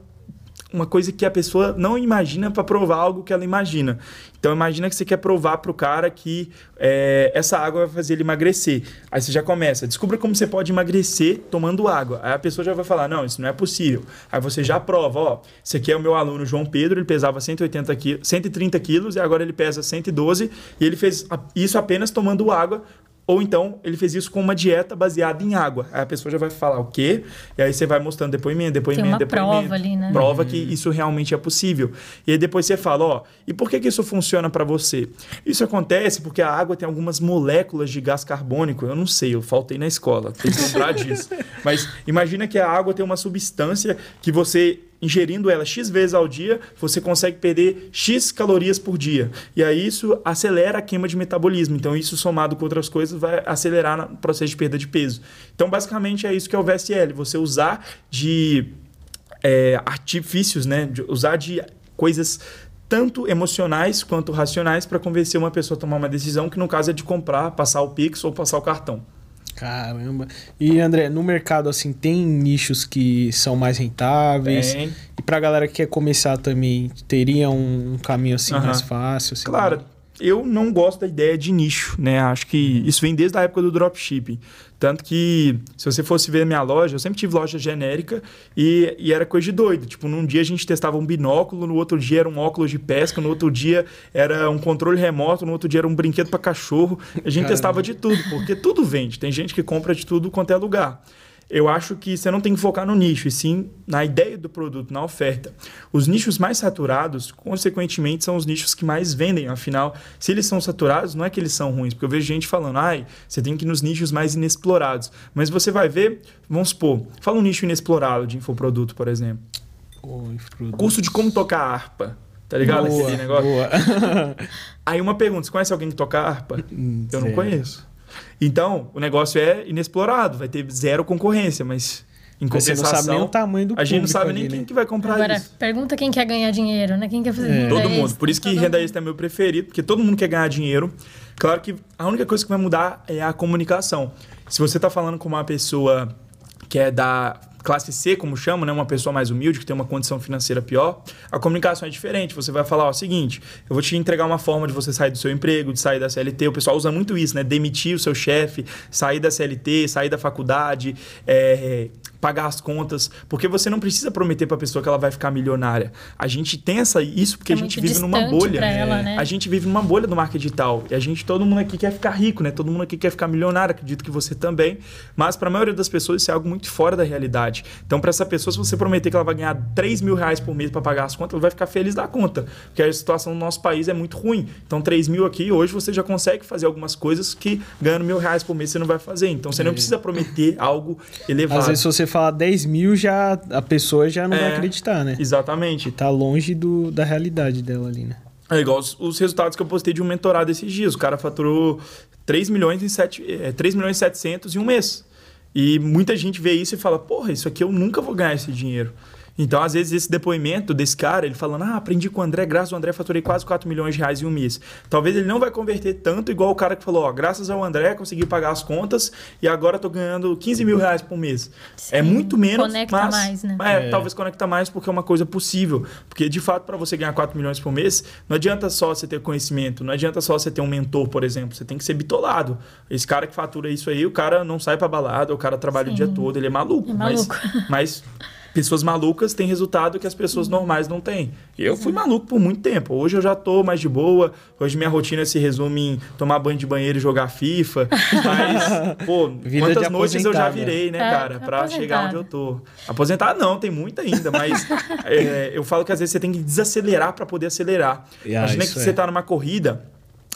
uma coisa que a pessoa não imagina para provar algo que ela imagina. Então imagina que você quer provar para o cara que é, essa água vai fazer ele emagrecer. Aí você já começa, descubra como você pode emagrecer tomando água. Aí a pessoa já vai falar, não, isso não é possível. Aí você já prova, ó, esse aqui é o meu aluno João Pedro, ele pesava 180 quilos, 130 quilos e agora ele pesa 112 e ele fez isso apenas tomando água ou então ele fez isso com uma dieta baseada em água. Aí a pessoa já vai falar o quê? E aí você vai mostrando depoimento, depoimento, Tem uma depoimento. Prova ali, né? Prova que isso realmente é possível. E aí depois você fala, ó, e por que, que isso funciona para você? Isso acontece porque a água tem algumas moléculas de gás carbônico. Eu não sei, eu faltei na escola, tem que lembrar disso. *laughs* Mas imagina que a água tem uma substância que você ingerindo ela X vezes ao dia, você consegue perder X calorias por dia. E aí isso acelera a queima de metabolismo. Então, isso somado com outras coisas vai acelerar o processo de perda de peso. Então, basicamente, é isso que é o VSL. Você usar de é, artifícios, né? De usar de coisas tanto emocionais quanto racionais para convencer uma pessoa a tomar uma decisão que no caso é de comprar, passar o Pix ou passar o cartão. Caramba. E André, no mercado assim tem nichos que são mais rentáveis. Tem. E pra galera que quer começar também, teria um caminho assim uhum. mais fácil? Assim, claro, eu não gosto da ideia de nicho, né? Acho que isso vem desde a época do dropshipping. Tanto que, se você fosse ver a minha loja, eu sempre tive loja genérica e, e, era coisa de doido. Tipo, num dia a gente testava um binóculo, no outro dia era um óculos de pesca, no outro dia era um controle remoto, no outro dia era um brinquedo para cachorro. A gente Caramba. testava de tudo, porque tudo vende. Tem gente que compra de tudo quanto é lugar eu acho que você não tem que focar no nicho, e sim na ideia do produto, na oferta. Os nichos mais saturados, consequentemente, são os nichos que mais vendem. Afinal, se eles são saturados, não é que eles são ruins, porque eu vejo gente falando, ai, você tem que ir nos nichos mais inexplorados. Mas você vai ver, vamos supor, fala um nicho inexplorado de infoproduto, por exemplo. Oh, Curso de como tocar harpa. Tá ligado? Boa, Aquele negócio. Boa. *laughs* Aí uma pergunta: você conhece alguém que toca harpa? Hum, eu não conheço. Então, o negócio é inexplorado, vai ter zero concorrência, mas em compensação, você não sabe nem o tamanho do A gente não sabe ali, nem quem né? que vai comprar Agora, isso. pergunta quem quer ganhar dinheiro, né? Quem quer fazer é. Todo mundo. Por isso que renda extra é meu preferido, porque todo mundo quer ganhar dinheiro. Claro que a única coisa que vai mudar é a comunicação. Se você está falando com uma pessoa que é da classe C, como chama, né, uma pessoa mais humilde, que tem uma condição financeira pior, a comunicação é diferente. Você vai falar o seguinte: eu vou te entregar uma forma de você sair do seu emprego, de sair da CLT. O pessoal usa muito isso, né? Demitir o seu chefe, sair da CLT, sair da faculdade, é, pagar as contas, porque você não precisa prometer para a pessoa que ela vai ficar milionária. A gente tem essa isso porque é a gente vive numa bolha. Ela, né? A gente vive numa bolha do marketing digital e a gente todo mundo aqui quer ficar rico, né? Todo mundo aqui quer ficar milionário, acredito que você também, mas para a maioria das pessoas isso é algo muito fora da realidade. Então para essa pessoa se você prometer que ela vai ganhar 3 mil reais por mês para pagar as contas, ela vai ficar feliz da conta, porque a situação do nosso país é muito ruim. Então 3 mil aqui hoje você já consegue fazer algumas coisas que ganhando mil reais por mês você não vai fazer. Então você não é. precisa prometer algo elevado. Às vezes se você falar 10 mil, já a pessoa já não é, vai acreditar, né? Exatamente. E tá longe do, da realidade dela ali, né? É igual os, os, resultados que eu postei de um mentorado esses dias. O cara faturou 3 milhões e, 7, é, 3 milhões e 700 em um mês. E muita gente vê isso e fala, porra, isso aqui eu nunca vou ganhar esse dinheiro. Então, às vezes, esse depoimento desse cara, ele falando, ah, aprendi com o André, graças ao André faturei quase 4 milhões de reais em um mês. Talvez ele não vai converter tanto igual o cara que falou, ó, graças ao André consegui pagar as contas e agora tô ganhando 15 mil reais por mês. Sim, é muito menos, conecta mas... mais, né? É, é, talvez conecta mais porque é uma coisa possível. Porque, de fato, para você ganhar 4 milhões por mês, não adianta só você ter conhecimento, não adianta só você ter um mentor, por exemplo. Você tem que ser bitolado. Esse cara que fatura isso aí, o cara não sai pra balada, o cara trabalha Sim. o dia todo, ele é maluco. É maluco. Mas, mas *laughs* pessoas malucas têm resultado que as pessoas normais não têm. Eu fui maluco por muito tempo. Hoje eu já tô mais de boa. Hoje minha rotina se resume em tomar banho de banheiro e jogar FIFA. *laughs* Mas, pô, Vida quantas noites eu já virei, né, é, cara, para chegar onde eu tô. Aposentar não, tem muita ainda, mas *laughs* é, eu falo que às vezes você tem que desacelerar para poder acelerar. Ah, Imagina que é. você tá numa corrida,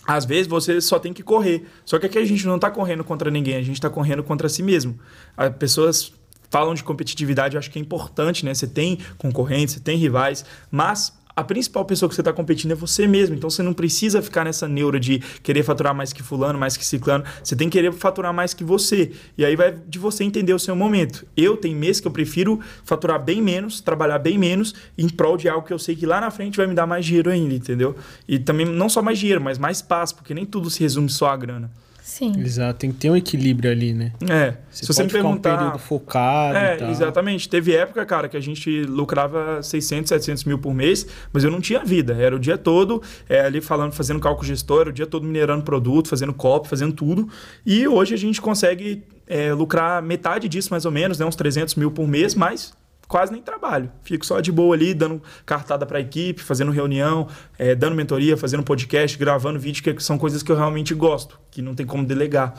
às vezes você só tem que correr. Só que aqui a gente não está correndo contra ninguém, a gente está correndo contra si mesmo. As pessoas falam de competitividade, eu acho que é importante, né? Você tem concorrentes, você tem rivais, mas a principal pessoa que você está competindo é você mesmo. Então você não precisa ficar nessa neura de querer faturar mais que fulano, mais que ciclano. Você tem que querer faturar mais que você. E aí vai de você entender o seu momento. Eu tenho mês que eu prefiro faturar bem menos, trabalhar bem menos, em prol de algo que eu sei que lá na frente vai me dar mais dinheiro ainda, entendeu? E também não só mais dinheiro, mas mais paz, porque nem tudo se resume só a grana. Sim. Exato, tem que ter um equilíbrio ali, né? É. Você se você me perguntar. Um período focado. É, exatamente. Teve época, cara, que a gente lucrava 600, 700 mil por mês, mas eu não tinha vida. Era o dia todo é, ali falando, fazendo cálculo gestor, o dia todo minerando produto, fazendo copy, fazendo tudo. E hoje a gente consegue é, lucrar metade disso, mais ou menos, né? Uns 300 mil por mês, mas quase nem trabalho. Fico só de boa ali, dando cartada para a equipe, fazendo reunião, é, dando mentoria, fazendo podcast, gravando vídeo, que são coisas que eu realmente gosto, que não tem como delegar.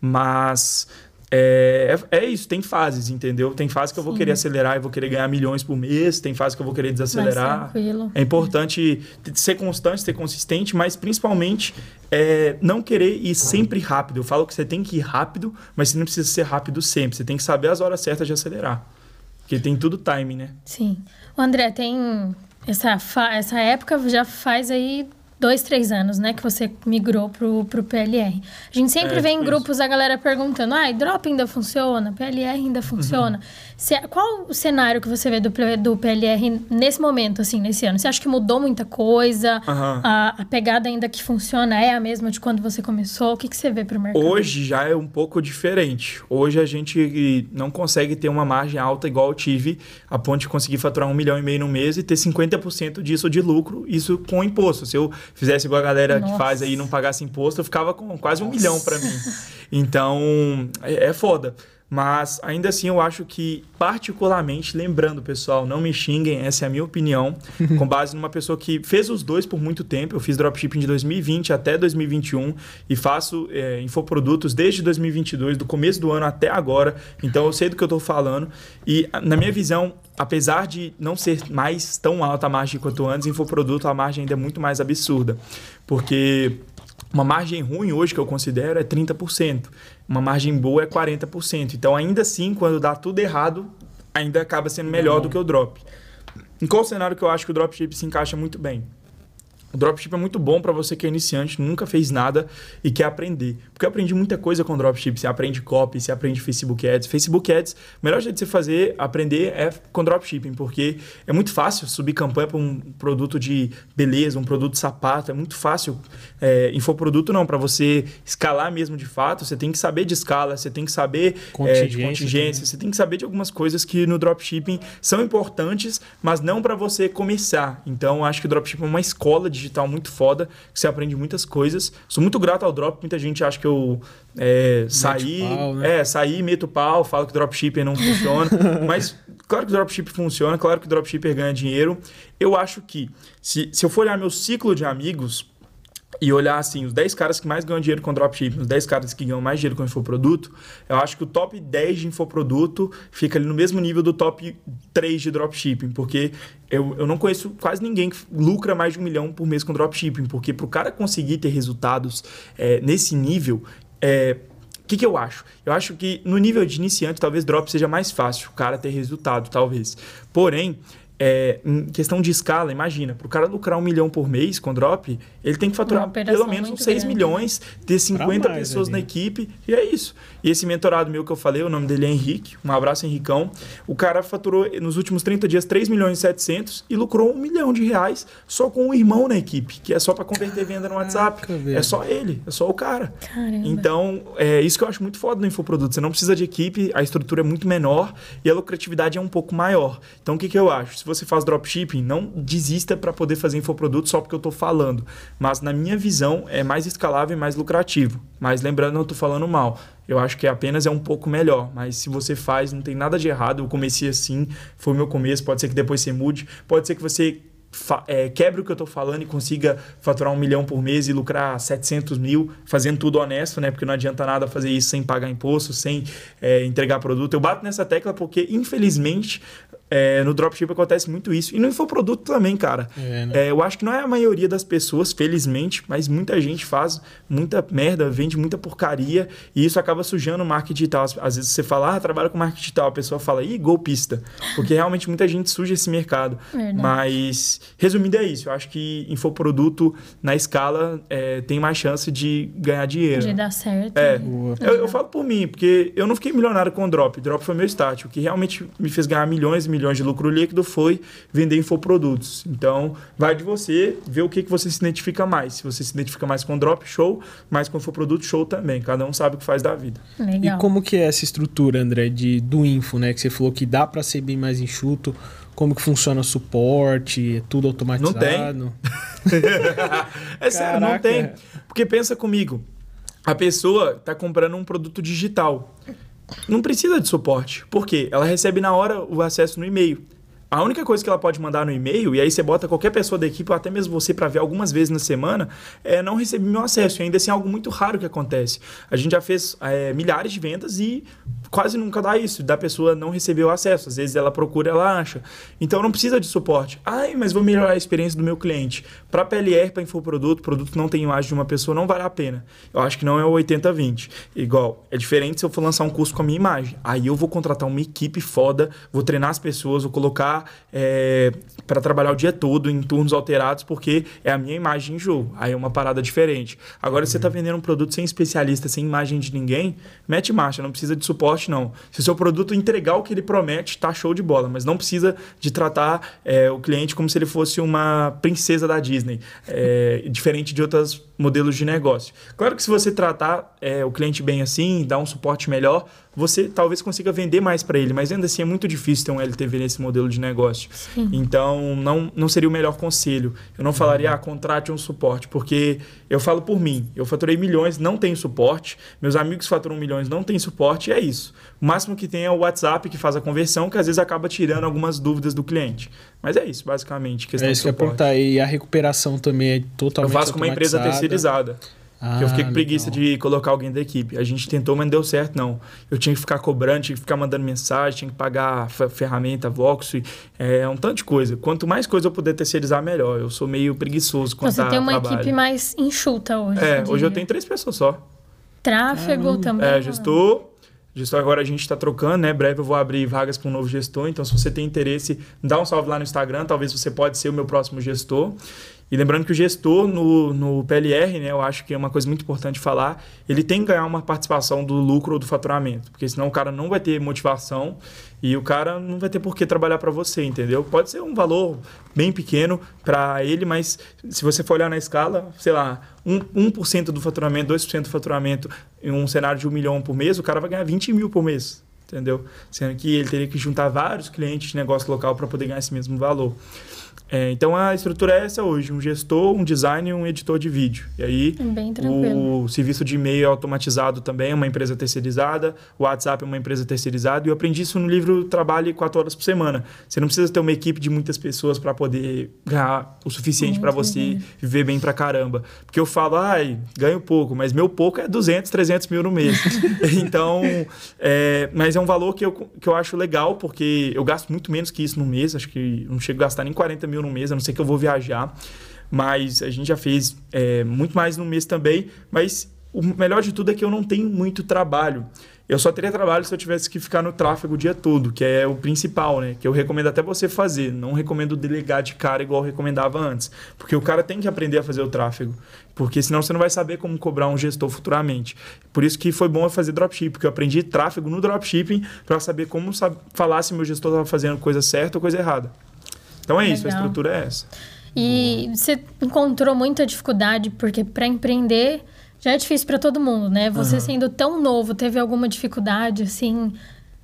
Mas é, é, é isso, tem fases, entendeu? Tem fase que eu vou Sim. querer acelerar e vou querer ganhar milhões por mês, tem fase que eu vou querer desacelerar. É importante ser constante, ser consistente, mas principalmente é, não querer ir sempre rápido. Eu falo que você tem que ir rápido, mas você não precisa ser rápido sempre. Você tem que saber as horas certas de acelerar. Porque tem tudo time, né? Sim. O André, tem essa, essa época já faz aí dois, três anos, né, que você migrou pro, pro PLR. A gente sempre é, vê em grupos a galera perguntando, ah, drop ainda funciona, PLR ainda funciona. Uhum. Se, qual o cenário que você vê do, do PLR nesse momento, assim, nesse ano? Você acha que mudou muita coisa? Uhum. A, a, pegada ainda que funciona é a mesma de quando você começou? O que, que você vê pro mercado? Hoje já é um pouco diferente. Hoje a gente não consegue ter uma margem alta igual eu tive, a ponto de conseguir faturar um milhão e meio no mês e ter 50% disso de lucro, isso com imposto. Se eu fizesse igual a galera Nossa. que faz aí e não pagasse imposto, eu ficava com quase um Nossa. milhão para mim. Então, é, é foda. Mas ainda assim eu acho que, particularmente, lembrando, pessoal, não me xinguem, essa é a minha opinião, *laughs* com base numa pessoa que fez os dois por muito tempo. Eu fiz dropshipping de 2020 até 2021 e faço é, infoprodutos desde 2022, do começo do ano até agora. Então eu sei do que eu estou falando. E, na minha visão, apesar de não ser mais tão alta a margem quanto antes, infoproduto a margem ainda é muito mais absurda. Porque uma margem ruim hoje que eu considero é 30%. Uma margem boa é 40%. Então, ainda assim, quando dá tudo errado, ainda acaba sendo melhor Não. do que o drop. Em qual cenário que eu acho que o dropship se encaixa muito bem? O dropship é muito bom para você que é iniciante, nunca fez nada e quer aprender. Porque eu aprendi muita coisa com dropship. Você aprende copy, você aprende Facebook Ads. Facebook Ads, o melhor jeito de você fazer, aprender é com dropshipping, porque é muito fácil subir campanha para um produto de beleza, um produto de sapato. É muito fácil. É, infoproduto não, para você escalar mesmo de fato, você tem que saber de escala, você tem que saber contingência, é, de contingência, você tem que saber de algumas coisas que no dropshipping são importantes, mas não para você começar. Então, acho que o dropshipping é uma escola de digital muito foda, que você aprende muitas coisas. Sou muito grato ao Drop, muita gente acha que eu é, saí, pau, né? é, saí, meto pau, falo que dropshipper não funciona, *laughs* mas claro que o dropship funciona, claro que o dropshipper ganha dinheiro. Eu acho que se, se eu for olhar meu ciclo de amigos, e olhar assim, os 10 caras que mais ganham dinheiro com dropshipping, os 10 caras que ganham mais dinheiro com infoproduto, eu acho que o top 10 de infoproduto fica ali no mesmo nível do top 3 de dropshipping, porque eu, eu não conheço quase ninguém que lucra mais de um milhão por mês com dropshipping, porque para o cara conseguir ter resultados é, nesse nível, é, o que, que eu acho? Eu acho que no nível de iniciante, talvez drop seja mais fácil o cara ter resultado, talvez. Porém, é, em questão de escala, imagina, para o cara lucrar um milhão por mês com drop, ele tem que faturar pelo menos uns 6 milhões, ter 50 pessoas ali. na equipe, e é isso. E esse mentorado meu que eu falei, o nome dele é Henrique, um abraço, Henricão. O cara faturou nos últimos 30 dias 3 milhões e 700 e lucrou um milhão de reais só com um irmão na equipe, que é só para converter venda no WhatsApp. é só ele, é só o cara. Caramba. Então, é isso que eu acho muito foda no infoproduto. Você não precisa de equipe, a estrutura é muito menor e a lucratividade é um pouco maior. Então, o que, que eu acho? Você faz dropshipping, não desista para poder fazer infoproduto só porque eu estou falando. Mas, na minha visão, é mais escalável e mais lucrativo. Mas, lembrando, não estou falando mal. Eu acho que apenas é um pouco melhor. Mas se você faz, não tem nada de errado. Eu comecei assim, foi o meu começo. Pode ser que depois você mude. Pode ser que você é, quebre o que eu estou falando e consiga faturar um milhão por mês e lucrar 700 mil, fazendo tudo honesto, né? Porque não adianta nada fazer isso sem pagar imposto, sem é, entregar produto. Eu bato nessa tecla porque, infelizmente, é, no dropship acontece muito isso. E no infoproduto também, cara. É, né? é, eu acho que não é a maioria das pessoas, felizmente, mas muita gente faz muita merda, vende muita porcaria e isso acaba sujando o marketing digital. Às vezes você fala, ah, trabalha com marketing digital, a pessoa fala, ih, golpista. Porque realmente muita gente suja esse mercado. Verdade. Mas, resumindo, é isso. Eu acho que infoproduto, na escala, é, tem mais chance de ganhar dinheiro. De dar certo. É. Eu, eu, falo por mim, porque eu não fiquei milionário com o drop. Drop foi meu start. O que realmente me fez ganhar milhões e milhões milhões de lucro líquido foi vender infoprodutos. Então, vai de você ver o que, que você se identifica mais. Se você se identifica mais com drop, show, mais com infoproduto, show também. Cada um sabe o que faz da vida. Legal. E como que é essa estrutura, André, de, do info, né? Que você falou que dá para ser bem mais enxuto. Como que funciona o suporte? É tudo automatizado? Não tem. *laughs* é sério, não tem. Porque pensa comigo. A pessoa está comprando um produto digital não precisa de suporte. Por quê? Ela recebe na hora o acesso no e-mail. A única coisa que ela pode mandar no e-mail, e aí você bota qualquer pessoa da equipe, ou até mesmo você, para ver algumas vezes na semana, é não receber meu acesso. E ainda assim é algo muito raro que acontece. A gente já fez é, milhares de vendas e quase nunca dá isso, da pessoa não receber o acesso. Às vezes ela procura, ela acha. Então não precisa de suporte. Ai, mas vou melhorar a experiência do meu cliente. Para PLR, para infoproduto, produto não tem imagem de uma pessoa, não vale a pena. Eu acho que não é o 80-20. Igual, é diferente se eu for lançar um curso com a minha imagem. Aí eu vou contratar uma equipe foda, vou treinar as pessoas, vou colocar é, para trabalhar o dia todo em turnos alterados, porque é a minha imagem em jogo. Aí é uma parada diferente. Agora, uhum. você está vendendo um produto sem especialista, sem imagem de ninguém, mete marcha, não precisa de suporte, não. Se o seu produto entregar o que ele promete, tá show de bola, mas não precisa de tratar é, o cliente como se ele fosse uma princesa da Disney, é, diferente de outros modelos de negócio. Claro que se você tratar é, o cliente bem assim, dar um suporte melhor, você talvez consiga vender mais para ele, mas ainda assim é muito difícil ter um LTV nesse modelo de negócio. Sim. Então, não, não seria o melhor conselho. Eu não falaria, ah, contrate um suporte, porque eu falo por mim. Eu faturei milhões, não tenho suporte. Meus amigos faturam milhões, não tem suporte, e é isso. O máximo que tem é o WhatsApp que faz a conversão, que às vezes acaba tirando algumas dúvidas do cliente. Mas é isso, basicamente. Questão é isso que eu ia perguntar. E a recuperação também é totalmente Eu faço com uma empresa terceirizada. Ah, eu fiquei com preguiça legal. de colocar alguém da equipe. A gente tentou, mas não deu certo, não. Eu tinha que ficar cobrando, tinha que ficar mandando mensagem, tinha que pagar ferramenta, Vox, é um tanto de coisa. Quanto mais coisa eu puder terceirizar, melhor. Eu sou meio preguiçoso quando Você tem uma trabalho. equipe mais enxuta hoje. É, hoje eu tenho três pessoas só. Tráfego também. É, gestor. Gestor agora a gente está trocando, né? Breve eu vou abrir vagas para um novo gestor. Então, se você tem interesse, dá um salve lá no Instagram. Talvez você pode ser o meu próximo gestor. E lembrando que o gestor no, no PLR, né, eu acho que é uma coisa muito importante falar, ele tem que ganhar uma participação do lucro ou do faturamento, porque senão o cara não vai ter motivação e o cara não vai ter por que trabalhar para você, entendeu? Pode ser um valor bem pequeno para ele, mas se você for olhar na escala, sei lá, 1%, 1 do faturamento, 2% do faturamento em um cenário de um milhão por mês, o cara vai ganhar 20 mil por mês, entendeu? Sendo que ele teria que juntar vários clientes de negócio local para poder ganhar esse mesmo valor. É, então a estrutura é essa hoje: um gestor, um designer e um editor de vídeo. E aí o serviço de e-mail é automatizado também, é uma empresa terceirizada, o WhatsApp é uma empresa terceirizada. E eu aprendi isso no livro Trabalhe 4 horas por semana. Você não precisa ter uma equipe de muitas pessoas para poder ganhar o suficiente para você viver bem para caramba. Porque eu falo, ai, ganho pouco, mas meu pouco é 200, 300 mil no mês. *laughs* então, é, mas é um valor que eu, que eu acho legal, porque eu gasto muito menos que isso no mês, acho que não chego a gastar nem 40 mil no mês, a não ser que eu vou viajar. Mas a gente já fez é, muito mais no mês também. Mas o melhor de tudo é que eu não tenho muito trabalho. eu só teria trabalho se eu tivesse que ficar no tráfego o dia todo, que é o principal, né? Que eu recomendo até você fazer. Não recomendo delegar de cara igual eu recomendava antes. Porque o cara tem que aprender a fazer o tráfego. Porque senão você não vai saber como cobrar um gestor futuramente. Por isso que foi bom eu fazer dropshipping, porque eu aprendi tráfego no dropshipping para saber como falar se meu gestor estava fazendo coisa certa ou coisa errada. Então é Legal. isso, a estrutura é essa. E você encontrou muita dificuldade, porque para empreender já é difícil para todo mundo, né? Você uhum. sendo tão novo, teve alguma dificuldade, assim,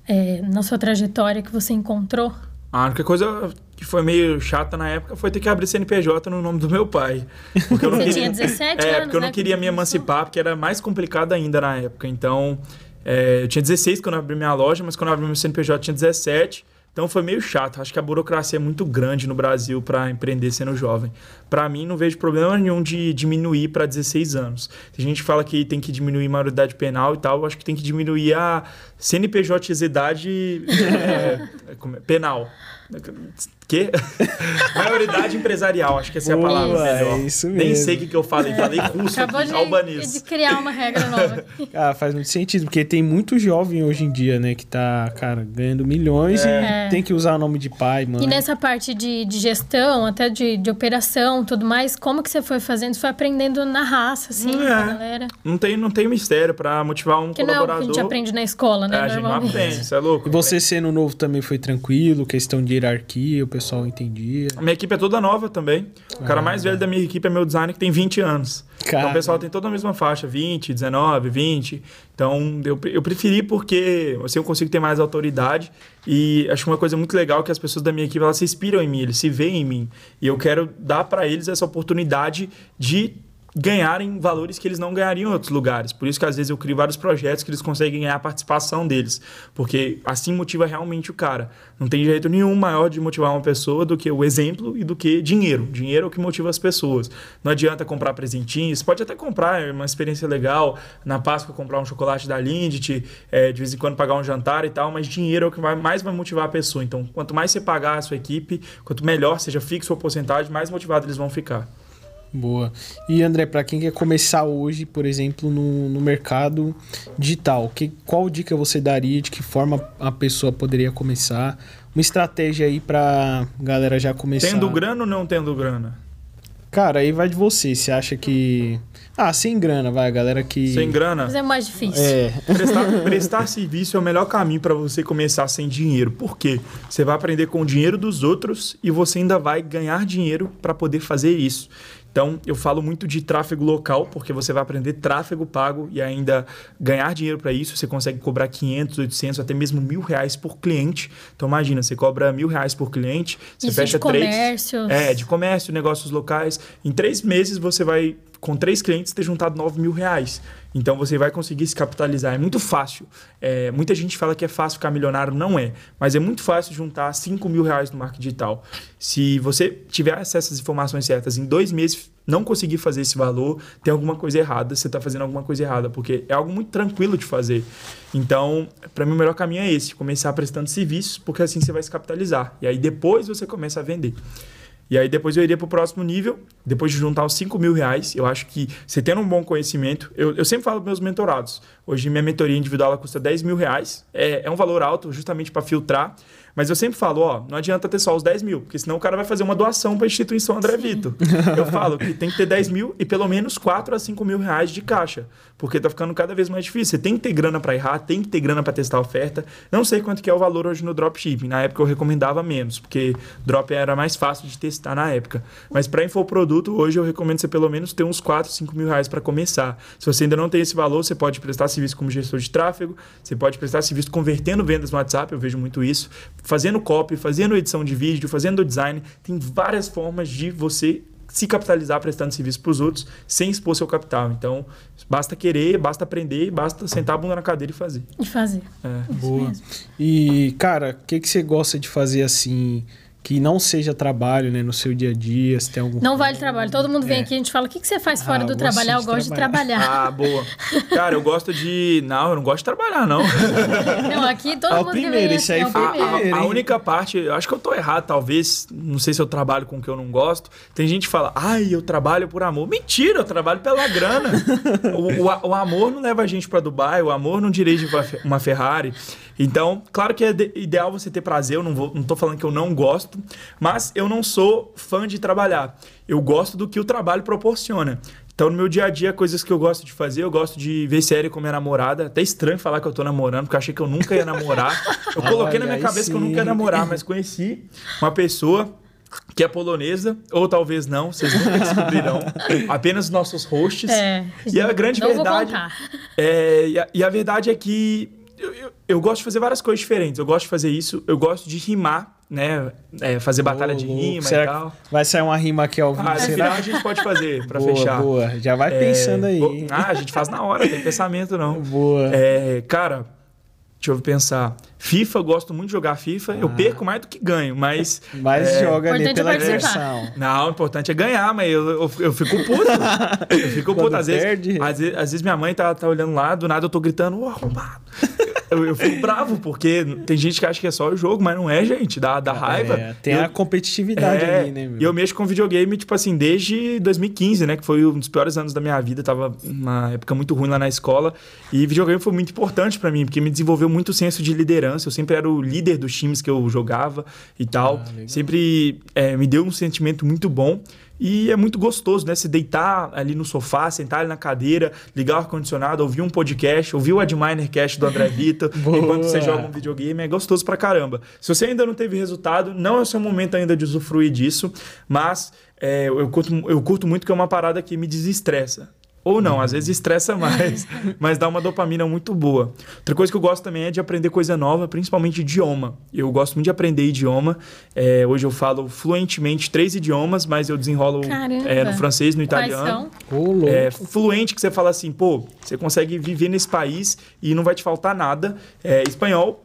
é, na sua trajetória que você encontrou? A única coisa que foi meio chata na época foi ter que abrir CNPJ no nome do meu pai. Porque eu não Você queria... tinha 17 é, anos, porque eu não né? queria me emancipar, porque era mais complicado ainda na época. Então, é, eu tinha 16 quando eu abri minha loja, mas quando eu abri meu CNPJ tinha 17. Então foi meio chato. Acho que a burocracia é muito grande no Brasil para empreender sendo jovem. Para mim, não vejo problema nenhum de diminuir para 16 anos. Tem gente que fala que tem que diminuir a maioridade penal e tal. Acho que tem que diminuir a CNPJ-idade *laughs* é, é, penal. Que? *laughs* Maioridade empresarial, acho que essa é a palavra melhor. É isso mesmo. Nem sei o que, que eu falei, falei *laughs* russo Acabou aqui, de, de criar uma regra nova. *laughs* ah, faz muito sentido, porque tem muito jovem hoje em dia, né, que tá, cara, ganhando milhões é. e tem que usar o nome de pai, mãe. E nessa parte de, de gestão, até de, de operação, tudo mais, como que você foi fazendo? Você foi aprendendo na raça, assim, é. com a galera? Não tem, não tem mistério para motivar um que colaborador. não é o que a gente aprende na escola, né, é, a gente não aprende, você é louco. E você sendo novo também foi tranquilo, questão de hierarquia, pessoal entendia. A minha equipe é toda nova também. O ah, cara mais velho da minha equipe é meu designer que tem 20 anos. Cara. Então o pessoal tem toda a mesma faixa, 20, 19, 20. Então eu, eu preferi porque assim eu consigo ter mais autoridade e acho uma coisa muito legal que as pessoas da minha equipe elas se inspiram em mim, eles se veem em mim. E eu quero dar para eles essa oportunidade de ganharem valores que eles não ganhariam em outros lugares. Por isso que às vezes eu crio vários projetos que eles conseguem ganhar a participação deles, porque assim motiva realmente o cara. Não tem jeito nenhum maior de motivar uma pessoa do que o exemplo e do que dinheiro. Dinheiro é o que motiva as pessoas. Não adianta comprar presentinhos, pode até comprar, é uma experiência legal, na Páscoa comprar um chocolate da Lindt, é, de vez em quando pagar um jantar e tal, mas dinheiro é o que vai, mais vai motivar a pessoa. Então, quanto mais você pagar a sua equipe, quanto melhor, seja fixo ou porcentagem, mais motivados eles vão ficar. Boa. E André, para quem quer começar hoje, por exemplo, no, no mercado digital, que, qual dica você daria? De que forma a pessoa poderia começar? Uma estratégia aí para galera já começar. Tendo grana ou não tendo grana? Cara, aí vai de você. Você acha que. Ah, sem grana, vai, galera que. Sem grana. Mas é mais difícil. É. Prestar, prestar serviço é o melhor caminho para você começar sem dinheiro. Por quê? Você vai aprender com o dinheiro dos outros e você ainda vai ganhar dinheiro para poder fazer isso. Então, eu falo muito de tráfego local, porque você vai aprender tráfego pago e ainda ganhar dinheiro para isso. Você consegue cobrar 500, 800, até mesmo mil reais por cliente. Então, imagina, você cobra mil reais por cliente, você isso fecha de três. Comércio. É, de comércio, negócios locais. Em três meses, você vai, com três clientes, ter juntado 9 mil reais. Então você vai conseguir se capitalizar. É muito fácil. É, muita gente fala que é fácil ficar milionário, não é. Mas é muito fácil juntar 5 mil reais no marketing digital. Se você tiver acesso às informações certas em dois meses, não conseguir fazer esse valor, tem alguma coisa errada, você está fazendo alguma coisa errada, porque é algo muito tranquilo de fazer. Então, para mim, o melhor caminho é esse: começar prestando serviços, porque assim você vai se capitalizar. E aí depois você começa a vender. E aí depois eu iria para o próximo nível, depois de juntar os 5 mil reais. Eu acho que você tendo um bom conhecimento, eu, eu sempre falo para meus mentorados. Hoje minha mentoria individual ela custa 10 mil reais. É, é um valor alto justamente para filtrar. Mas eu sempre falo, ó, não adianta ter só os 10 mil, porque senão o cara vai fazer uma doação para a instituição André Vitor. Eu falo que tem que ter 10 mil e pelo menos 4 a 5 mil reais de caixa, porque tá ficando cada vez mais difícil. Você tem que ter grana para errar, tem que ter grana para testar a oferta. Não sei quanto que é o valor hoje no dropshipping. Na época eu recomendava menos, porque drop era mais fácil de testar na época. Mas para infoproduto, hoje eu recomendo você pelo menos ter uns 4, 5 mil reais para começar. Se você ainda não tem esse valor, você pode prestar serviço como gestor de tráfego, você pode prestar serviço convertendo vendas no WhatsApp, eu vejo muito isso fazendo copy, fazendo edição de vídeo, fazendo design. Tem várias formas de você se capitalizar prestando serviço para os outros sem expor seu capital. Então, basta querer, basta aprender, basta sentar a bunda na cadeira e fazer. E fazer. É. Boa. Mesmo. E, cara, o que, que você gosta de fazer assim? Que não seja trabalho, né, no seu dia a dia, se tem algum Não vale trabalho. Todo mundo vem é. aqui e a gente fala: "O que que você faz fora ah, do trabalho?" Eu gosto de trabalhar. Ah, boa. Cara, eu gosto de Não, eu não gosto de trabalhar não. *laughs* Não, aqui todo ah, mundo primeiro, vem, isso aí é foi a, a, a, única parte, eu acho que eu tô errado, talvez, não sei se eu trabalho com o que eu não gosto. Tem gente que fala: "Ai, eu trabalho por amor". Mentira, eu trabalho pela grana. *laughs* o, o, o amor não leva a gente para Dubai, o amor não dirige uma Ferrari. Então, claro que é ideal você ter prazer, eu não, vou, não tô falando que eu não gosto, mas eu não sou fã de trabalhar. Eu gosto do que o trabalho proporciona. Então, no meu dia a dia, coisas que eu gosto de fazer, eu gosto de ver série com minha namorada. Até estranho falar que eu tô namorando, porque eu achei que eu nunca ia namorar. Eu *laughs* coloquei na minha cabeça sim. que eu nunca ia namorar, mas conheci uma pessoa que é polonesa, ou talvez não, vocês nunca descobrirão. *laughs* Apenas nossos hosts. É, e a grande verdade. É, e, a, e a verdade é que eu, eu, eu, gosto de fazer várias coisas diferentes. Eu gosto de fazer isso, eu gosto de rimar, né? É, fazer batalha oh, de rima será e tal. Vai sair uma rima aqui ao vivo. Ah, final a gente pode fazer *laughs* pra boa, fechar. Boa, já vai é, pensando aí. Ah, a gente faz na hora, tem pensamento não. *laughs* Boa. É, cara, deixa eu pensar. FIFA, gosto muito de jogar FIFA. Ah. Eu perco mais do que ganho, mas. Mas é... joga ali pela é diversão. Não, o importante é ganhar, mas eu, eu, eu fico puto. eu fico puto. Às vezes, às vezes, às, vezes, minha mãe tá, tá olhando lá, do nada eu tô gritando, ô, arrombado eu, eu fico bravo, porque tem gente que acha que é só o jogo, mas não é, gente. Dá, dá raiva. É, tem eu, a competitividade é, ali, né? E eu mexo com videogame, tipo assim, desde 2015, né? Que foi um dos piores anos da minha vida. Tava uma época muito ruim lá na escola. E videogame foi muito importante para mim, porque me desenvolveu muito senso de liderança. Eu sempre era o líder dos times que eu jogava e tal. Ah, sempre é, me deu um sentimento muito bom. E é muito gostoso, né? Se deitar ali no sofá, sentar ali na cadeira, ligar o ar-condicionado, ouvir um podcast, ouvir o Adminer Cast do André Vitor, *laughs* enquanto você joga um videogame, é gostoso pra caramba. Se você ainda não teve resultado, não é o seu momento ainda de usufruir disso, mas é, eu, curto, eu curto muito que é uma parada que me desestressa. Ou não, às vezes estressa mais, *laughs* mas dá uma dopamina muito boa. Outra coisa que eu gosto também é de aprender coisa nova, principalmente idioma. Eu gosto muito de aprender idioma. É, hoje eu falo fluentemente três idiomas, mas eu desenrolo é, no francês, no italiano. Oh, é, fluente, que você fala assim, pô, você consegue viver nesse país e não vai te faltar nada. É, espanhol,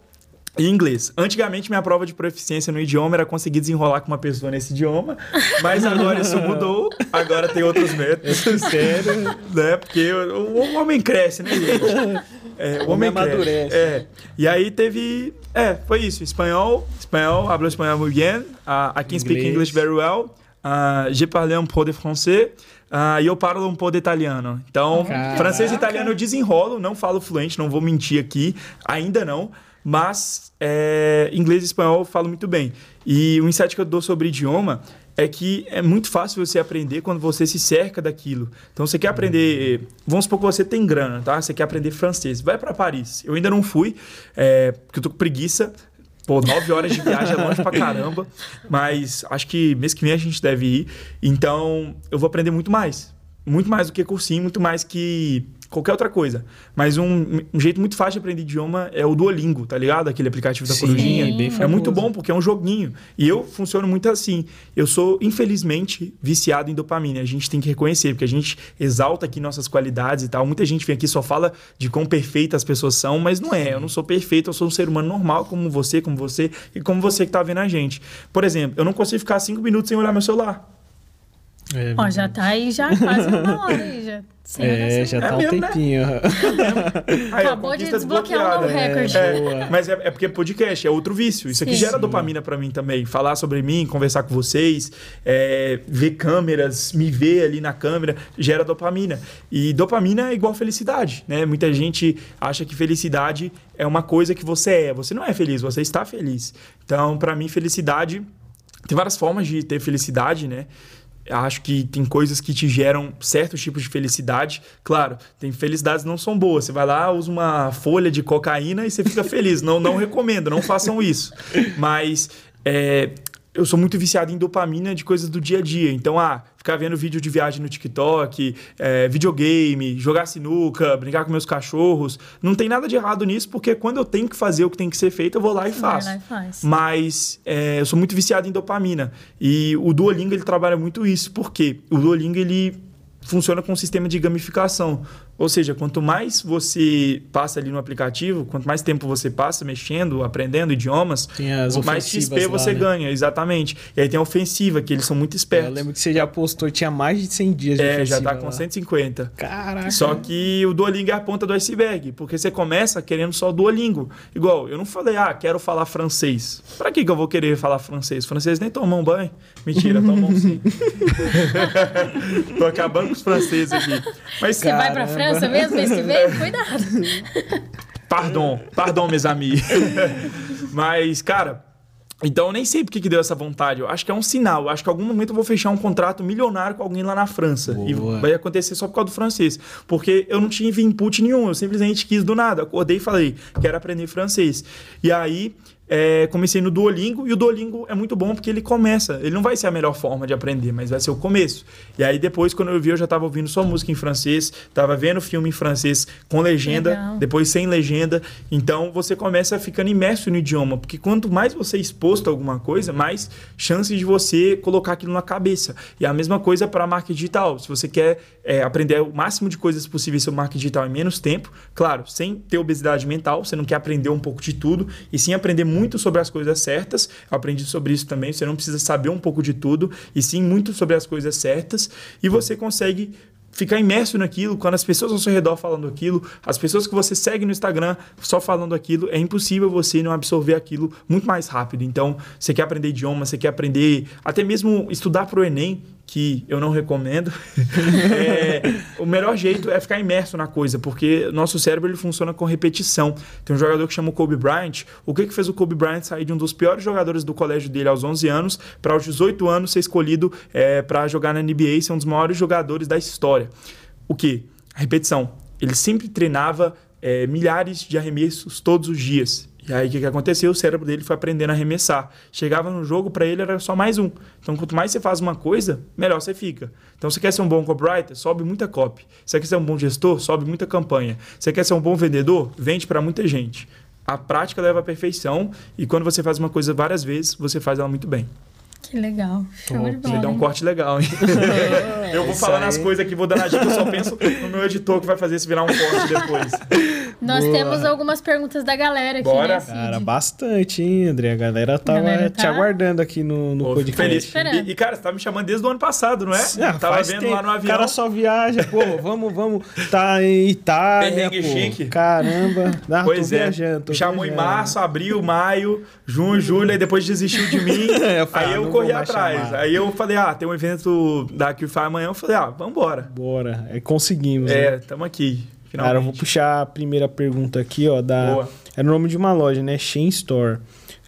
e inglês. Antigamente, minha prova de proficiência no idioma era conseguir desenrolar com uma pessoa nesse idioma, mas agora isso mudou. Agora tem outros métodos. É *laughs* sério? Né? Porque o, o, homem cresce, né, gente? É, o homem amadurece. É. E aí teve... É, foi isso. Espanhol. Espanhol. Hablo espanhol muito bem. Uh, I can Inglês. speak English very well. Uh, je parle un peu de français. Uh, e eu falo um pouco de italiano. Então, Caraca. francês e italiano eu desenrolo, não falo fluente, não vou mentir aqui, ainda não. Mas é, inglês e espanhol eu falo muito bem. E o insight que eu dou sobre idioma é que é muito fácil você aprender quando você se cerca daquilo. Então, você quer aprender... Vamos supor que você tem grana, tá? Você quer aprender francês. Vai para Paris. Eu ainda não fui, é, porque eu tô com preguiça. Pô, nove horas de viagem é longe pra caramba. Mas acho que mês que vem a gente deve ir. Então, eu vou aprender muito mais. Muito mais do que cursinho, muito mais que qualquer outra coisa. Mas um, um, jeito muito fácil de aprender idioma é o Duolingo, tá ligado? Aquele aplicativo da Sim, corujinha. Bem é muito bom porque é um joguinho. E eu funciono muito assim. Eu sou, infelizmente, viciado em dopamina. A gente tem que reconhecer, porque a gente exalta aqui nossas qualidades e tal. Muita gente vem aqui só fala de quão perfeitas as pessoas são, mas não é. Eu não sou perfeito, eu sou um ser humano normal, como você, como você e como você que tá vendo a gente. Por exemplo, eu não consigo ficar cinco minutos sem olhar meu celular. É, Ó, já tá aí já quase uma hora aí, já. Sim, é, já tá é um mesmo, né? tempinho. Né? *laughs* aí, Acabou de desbloquear um novo recorde. É, mas é, é, porque podcast é outro vício. Isso aqui Sim. gera dopamina para mim também. Falar sobre mim, conversar com vocês, é, ver câmeras, me ver ali na câmera, gera dopamina. E dopamina é igual felicidade, né? Muita gente acha que felicidade é uma coisa que você é. Você não é feliz, você está feliz. Então, para mim, felicidade... Tem várias formas de ter felicidade, né? Acho que tem coisas que te geram certos tipos de felicidade. Claro, tem felicidades que não são boas. Você vai lá, usa uma folha de cocaína e você fica feliz. não, não recomendo, não façam isso. Mas é, eu sou muito viciado em dopamina de coisas do dia a dia. Então, ah, ficar vendo vídeo de viagem no TikTok, é, videogame, jogar sinuca, brincar com meus cachorros. Não tem nada de errado nisso, porque quando eu tenho que fazer o que tem que ser feito, eu vou lá e faço. Lá e faz. Mas é, eu sou muito viciado em dopamina. E o Duolingo, ele trabalha muito isso. Por quê? O Duolingo, ele funciona com um sistema de gamificação. Ou seja, quanto mais você passa ali no aplicativo, quanto mais tempo você passa mexendo, aprendendo idiomas, mais XP lá, você né? ganha, exatamente. E aí tem a ofensiva, que eles são muito espertos. Eu lembro que você já postou, tinha mais de 100 dias de É, já tá com lá. 150. Caraca. Só que o Duolingo é a ponta do iceberg, porque você começa querendo só o Duolingo. Igual, eu não falei, ah, quero falar francês. Pra que, que eu vou querer falar francês? Francês nem tomam banho. Mentira, tomam sim. *laughs* *laughs* Tô acabando com os franceses aqui. Mas você vai pra França mesmo mês que vem? Cuidado. *laughs* Pardon, pardon, mes amis. *laughs* Mas, cara, então eu nem sei por que deu essa vontade. Eu acho que é um sinal. Eu acho que em algum momento eu vou fechar um contrato milionário com alguém lá na França. Boa. E vai acontecer só por causa do francês. Porque eu não tive input nenhum. Eu simplesmente quis do nada. Acordei e falei, quero aprender francês. E aí é, comecei no Duolingo e o Duolingo é muito bom porque ele começa. Ele não vai ser a melhor forma de aprender, mas vai ser o começo. E aí depois, quando eu vi, eu já estava ouvindo só música em francês, estava vendo filme em francês com legenda, Legal. depois sem legenda. Então você começa ficando imerso no idioma, porque quanto mais você é exposto a alguma coisa, mais chances de você colocar aquilo na cabeça. E a mesma coisa para a marca digital. Se você quer é, aprender o máximo de coisas possíveis sobre marca digital em menos tempo, claro, sem ter obesidade mental, você não quer aprender um pouco de tudo, e sim aprender muito muito sobre as coisas certas. Eu aprendi sobre isso também. Você não precisa saber um pouco de tudo, e sim muito sobre as coisas certas. E você consegue ficar imerso naquilo, quando as pessoas ao seu redor falando aquilo, as pessoas que você segue no Instagram só falando aquilo, é impossível você não absorver aquilo muito mais rápido. Então, você quer aprender idioma, você quer aprender, até mesmo estudar para o Enem, que eu não recomendo, *laughs* é, o melhor jeito é ficar imerso na coisa, porque nosso cérebro ele funciona com repetição. Tem um jogador que chama o Kobe Bryant. O que, que fez o Kobe Bryant sair de um dos piores jogadores do colégio dele aos 11 anos para aos 18 anos ser escolhido é, para jogar na NBA e ser um dos maiores jogadores da história? O que? A repetição. Ele sempre treinava é, milhares de arremessos todos os dias. E aí o que, que aconteceu? O cérebro dele foi aprendendo a arremessar. Chegava no jogo, para ele era só mais um. Então, quanto mais você faz uma coisa, melhor você fica. Então, você quer ser um bom copywriter? Sobe muita copy. Você quer ser um bom gestor? Sobe muita campanha. Você quer ser um bom vendedor? Vende para muita gente. A prática leva à perfeição e quando você faz uma coisa várias vezes, você faz ela muito bem. Que legal. Show de bola. Você dá um corte legal, hein? *laughs* eu vou falar nas coisas aqui, vou dar na dica, eu só penso no meu editor que vai fazer isso virar um corte depois. *laughs* Nós Boa. temos algumas perguntas da galera aqui, Bora. Né, cara, bastante, hein, André? A galera tava a galera tá... te aguardando aqui no, no Pô, podcast. Feliz. E, e, cara, você tá me chamando desde o ano passado, não é? Ah, tava vendo tempo. lá no avião. O cara só viaja, pô, *laughs* vamos, vamos. Tá em Itália, pô. chique. Caramba. Ah, pois é. Viajando, Chamou viajando. em março, abril, maio, junho, julho, aí depois desistiu de mim. *laughs* eu falei, aí ah, eu corri atrás. Chamar. Aí eu falei, ah, tem um evento da QFI amanhã. Eu falei, ah, vambora. Bora. É, conseguimos. É, né? tamo aqui. Finalmente. Cara, eu vou puxar a primeira pergunta aqui, ó, da... Boa. É o nome de uma loja, né? Chain Store.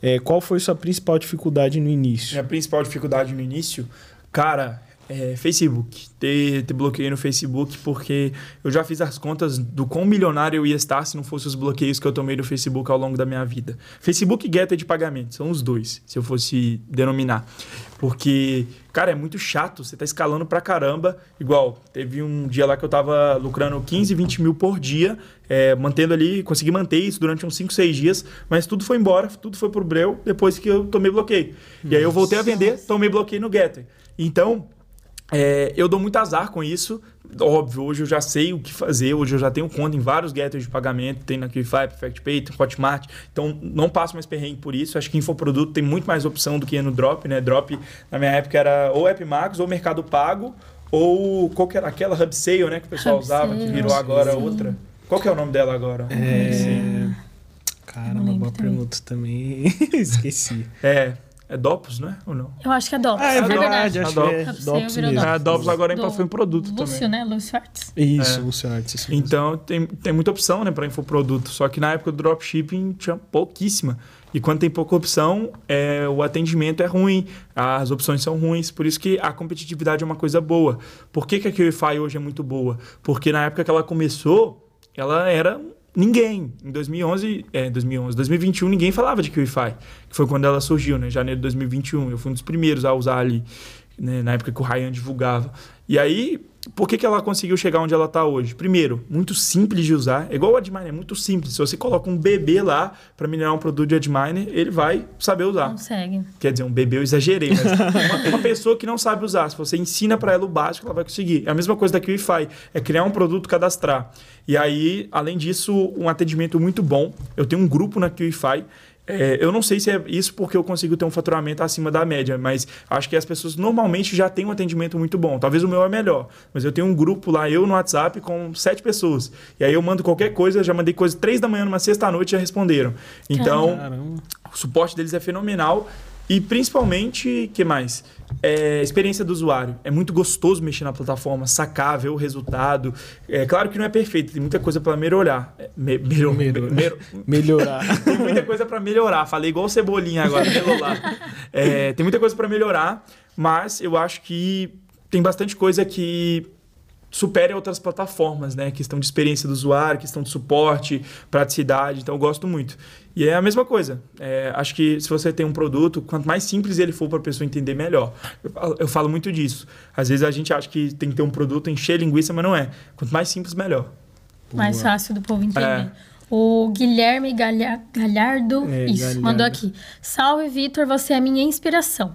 É, qual foi sua principal dificuldade no início? Minha principal dificuldade no início? Cara, é, Facebook. Ter, ter bloqueio no Facebook, porque eu já fiz as contas do quão milionário eu ia estar se não fosse os bloqueios que eu tomei do Facebook ao longo da minha vida. Facebook e Getter de pagamento, são os dois, se eu fosse denominar. Porque, cara, é muito chato, você tá escalando pra caramba. Igual, teve um dia lá que eu tava lucrando 15, 20 mil por dia, é, mantendo ali, consegui manter isso durante uns 5, 6 dias, mas tudo foi embora, tudo foi pro breu depois que eu tomei bloqueio. E aí eu voltei a vender, tomei bloqueio no Getter. Então, é, eu dou muito azar com isso. Óbvio, hoje eu já sei o que fazer, hoje eu já tenho conta em vários getters de pagamento, tem na QFI, PerfectPay, tem Hotmart, então não passo mais perrengue por isso. Acho que infoproduto tem muito mais opção do que no Drop, né? Drop, na minha época, era ou AppMax ou Mercado Pago, ou qual que era aquela Hub Sale, né? Que o pessoal Hub usava, que virou agora sim. outra. Qual que é o nome dela agora? É... Caramba, boa pergunta também. *laughs* Esqueci. É, é Dopus, não é? Ou não? Eu acho que é Dopus. Ah, é, é verdade. Acho que é Dopus mesmo. A Dopus agora Do, foi um produto Lúcio, também. né? Lúcio Arts. Isso, é. Lúcio Arts. Isso então, tem, tem muita opção né, para infoproduto. Só que na época do dropshipping tinha pouquíssima. E quando tem pouca opção, é, o atendimento é ruim, as opções são ruins, por isso que a competitividade é uma coisa boa. Por que, que a QIFI hoje é muito boa? Porque na época que ela começou, ela era ninguém. Em 2011, é, 2011, 2021, ninguém falava de QIFI, que foi quando ela surgiu, né? Janeiro de 2021. Eu fui um dos primeiros a usar ali. né, na época que o Ryan divulgava. E aí, por que, que ela conseguiu chegar onde ela está hoje? Primeiro, muito simples de usar. É igual o AdMiner, é muito simples. Se você coloca um bebê lá para minerar um produto de AdMiner, ele vai saber usar. Consegue. Quer dizer, um bebê eu exagerei, mas *laughs* uma, uma pessoa que não sabe usar, se você ensina para ela o básico, ela vai conseguir. É a mesma coisa da QIFI, é criar um produto, cadastrar. E aí, além disso, um atendimento muito bom. Eu tenho um grupo na QIFI é, eu não sei se é isso porque eu consigo ter um faturamento acima da média, mas acho que as pessoas normalmente já têm um atendimento muito bom. Talvez o meu é melhor, mas eu tenho um grupo lá, eu no WhatsApp, com sete pessoas. E aí eu mando qualquer coisa, já mandei coisa três da manhã numa sexta-noite e já responderam. Então, Caramba. o suporte deles é fenomenal. E principalmente, que mais? É, experiência do usuário. É muito gostoso mexer na plataforma, sacar, ver o resultado. É claro que não é perfeito, tem muita coisa para melhorar. É, me, melhor, melhor, *laughs* melhorar. *laughs* tem muita coisa para melhorar. Falei igual cebolinha agora, é, tem muita coisa para melhorar, mas eu acho que tem bastante coisa que supere outras plataformas, né? Questão de experiência do usuário, questão de suporte, praticidade. Então, eu gosto muito. E é a mesma coisa. É, acho que se você tem um produto, quanto mais simples ele for para a pessoa entender, melhor. Eu falo, eu falo, muito disso. Às vezes a gente acha que tem que ter um produto, encher linguiça, mas não é. Quanto mais simples, melhor. Mais fácil do povo entender. É. O Guilherme Galhardo, é, isso, Galhardo. mandou aqui. Salve, Vitor, você é minha inspiração.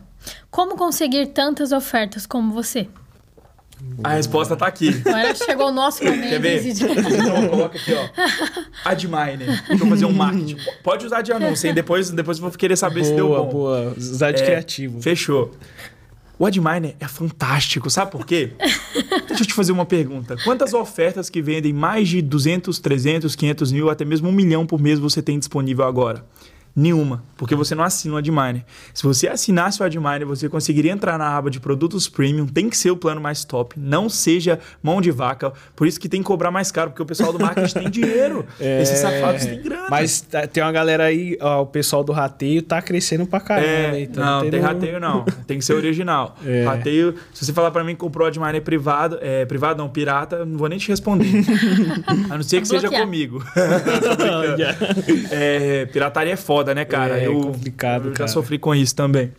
Como conseguir tantas ofertas como você? A resposta tá aqui. Agora chegou o nosso momento. Quer ver? Então, coloca aqui, ó. Adminer. Vou fazer um marketing. Pode usar de anúncio, hein? Depois, depois vou querer saber boa, se deu bom. Boa, Usar de é, criativo. Fechou. O Adminer é fantástico, sabe por quê? Deixa eu te fazer uma pergunta. Quantas ofertas que vendem mais de 200, 300, 500 mil, até mesmo um milhão por mês você tem disponível agora? Nenhuma, porque você não assina o Adminer. Se você assinasse o Adminer, você conseguiria entrar na aba de produtos premium, tem que ser o plano mais top, não seja mão de vaca. Por isso que tem que cobrar mais caro, porque o pessoal do marketing tem dinheiro. *laughs* É, Esses safados têm grana. Mas tá, tem uma galera aí, ó, o pessoal do rateio tá crescendo pra caramba. É, então não, não tem rateio não. tem que ser original. *laughs* É. Rateio, se você falar para mim que comprou o Adminer privado, é, privado não, pirata, não vou nem te responder. *laughs* A não ser que seja comigo. é, pirataria é foda foda, né, cara? É, eu, complicado, eu já sofri com isso também.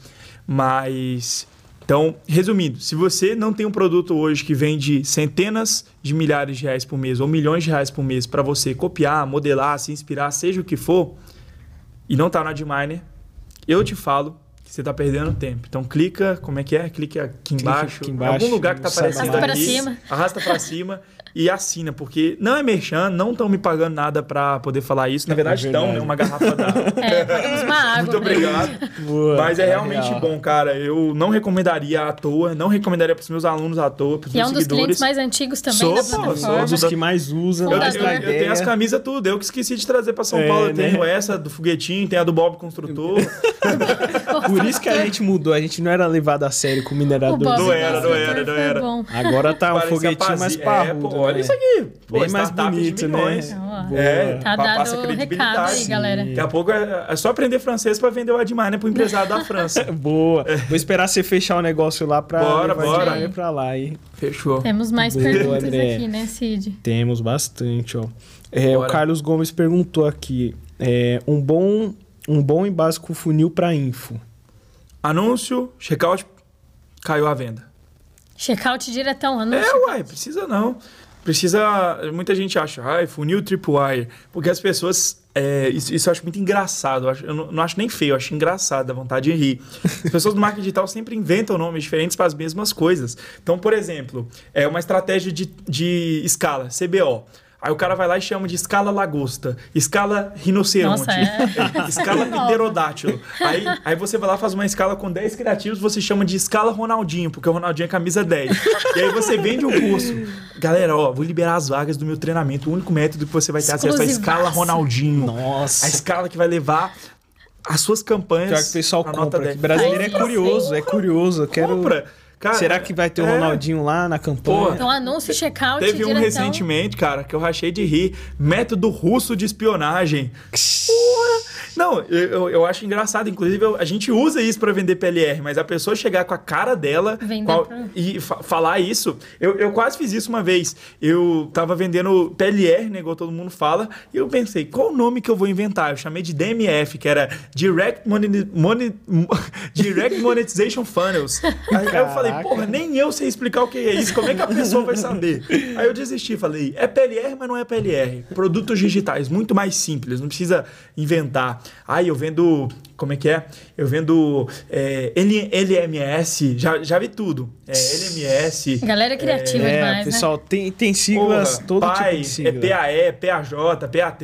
Mas. Então, resumindo, se você não tem um produto hoje que vende centenas de milhares de reais por mês ou milhões de reais por mês para você copiar, modelar, se inspirar, seja o que for, e não está no Adminer, eu te falo que você está perdendo tempo. Então clica, como é que é? Clica aqui embaixo, aqui embaixo em algum lugar que está aparecendo arrasta para cima. arrasta para cima e assina, porque não é merchan, não estão me pagando nada para poder falar isso. Na verdade, estão, é né? Uma garrafa d'água. *laughs* É, pagamos uma água. Muito obrigado. Boa, Mas é, é realmente real. bom, cara. Eu não recomendaria à toa, não recomendaria para os meus alunos à toa, para os meus é um dos clientes mais antigos também sou, da plataforma. Sou dos que mais usam. Eu, eu, eu, tenho as camisas tudo. Eu que esqueci de trazer para São é, Paulo. Eu tenho né? essa do foguetinho, tem a do Bob Construtor. *laughs* *laughs* Por isso que a gente mudou. A gente não era levado a sério com o minerador. Não era, não era, não era. Agora tá um foguetinho mais parrudo. olha né? isso aqui. Pô, Bem mais bonito, né? É, tá dado recado aí, galera. Daqui a pouco é, é só aprender francês para vender o Admar, né? Pro empresário da *laughs* França. Boa. É. Vou esperar você fechar o negócio lá para bora, bora. pra lá. E... Fechou. Temos mais Boa, perguntas André. aqui, né, Cid? Temos bastante, ó. É, o Carlos Gomes perguntou aqui, é, um bom um bom e básico funil para info. Anúncio, checkout, caiu a venda. Checkout diretão, anúncio. É, uai, precisa não precisa. Muita gente acha, ah, funil tripwire. Porque as pessoas. É, isso, isso, eu acho muito engraçado. Eu, acho, eu não, não, acho nem feio, eu acho engraçado, dá vontade de rir. As pessoas do marketing digital sempre inventam nomes diferentes para as mesmas coisas. Então, por exemplo, é uma estratégia de, de escala, CBO. Aí o cara vai lá e chama de escala lagosta, escala rinoceronte, Nossa, é. *laughs* escala *laughs* pterodátilo. Aí, aí você vai lá faz uma escala com 10 criativos, você chama de escala Ronaldinho, porque o Ronaldinho é camisa 10. e aí você vende um curso. Galera, ó, vou liberar as vagas do meu treinamento. O único método que você vai ter acesso é a escala Ronaldinho. Nossa. A escala que vai levar as suas campanhas. Pior que o pessoal compra. Brasileiro é curioso, é curioso. Eu quero. Compra. Cara, Será que vai ter o é... Ronaldinho lá na campanha? então, anúncio checkout Teve um recentemente, cara, que eu rachei de rir. Método russo de espionagem. Não, eu, eu acho engraçado. Inclusive, eu, a gente usa isso para vender PLR, mas a pessoa chegar com a cara dela qual, pra... e fa falar isso. Eu, eu quase fiz isso uma vez. Eu tava vendendo PLR, né, igual todo mundo fala, e eu pensei, qual o nome que eu vou inventar? Eu chamei de DMF, que era Direct, Money, *laughs* Direct Monetization Funnels. Aí eu falei, falei, porra, nem eu sei explicar o que é isso, como é que a pessoa vai saber? Aí eu desisti, falei, é PLR, mas não é PLR. Produtos digitais, muito mais simples, não precisa inventar. Aí eu vendo, como é que é? Eu vendo é, LMS, já, já vi tudo. É, LMS. Galera criativa É, demais, pessoal, tem, tem siglas, Porra, todo pai, tipo de sigla. É PAE, PAJ, PAT.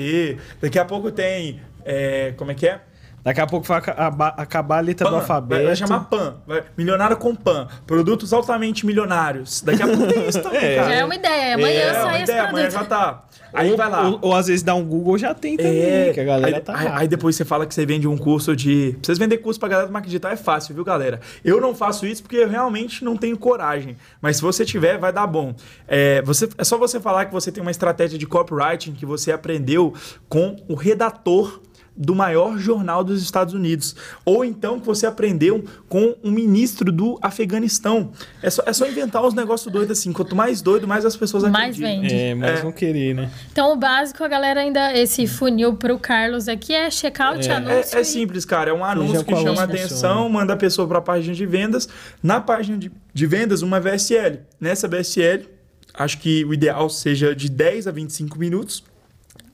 Daqui a pouco tem. é, como é que é? Daqui a pouco vai acabar, acabar a letra do PAN, alfabeto. Vai, vai chamar PAN. Vai, milionário com PAN. Produtos altamente milionários. Daqui a pouco tem isso também, *laughs* É. cara. Já é uma ideia. Amanhã é, sai uma esse ideia, amanhã produto. já tá. Aí ou, vai lá. Ou, ou às vezes dá um Google já tem também, que a galera aí, tá aí, aí depois você fala que você vende um curso de. Pra vocês vender curso pra galera do marketing digital é fácil, viu, galera? Eu não faço isso porque eu realmente não tenho coragem. Mas se você tiver, vai dar bom. É, você, é só você falar que você tem uma estratégia de copywriting que você aprendeu com o redator do maior jornal dos Estados Unidos. Ou então que você aprendeu com um ministro do Afeganistão. É só, é só inventar uns negócios doidos assim. Quanto mais doido, mais as pessoas Mais acreditam. vende. É, mas É. vão querer, né? Então, o básico, a galera ainda, esse funil pro Carlos aqui é checkout, anúncio. É, é e- simples, cara. É um anúncio que chama funciona. atenção, manda a pessoa para a página de vendas. Na página de, de vendas, uma VSL. Nessa VSL, acho que o ideal seja de 10 a 25 minutos.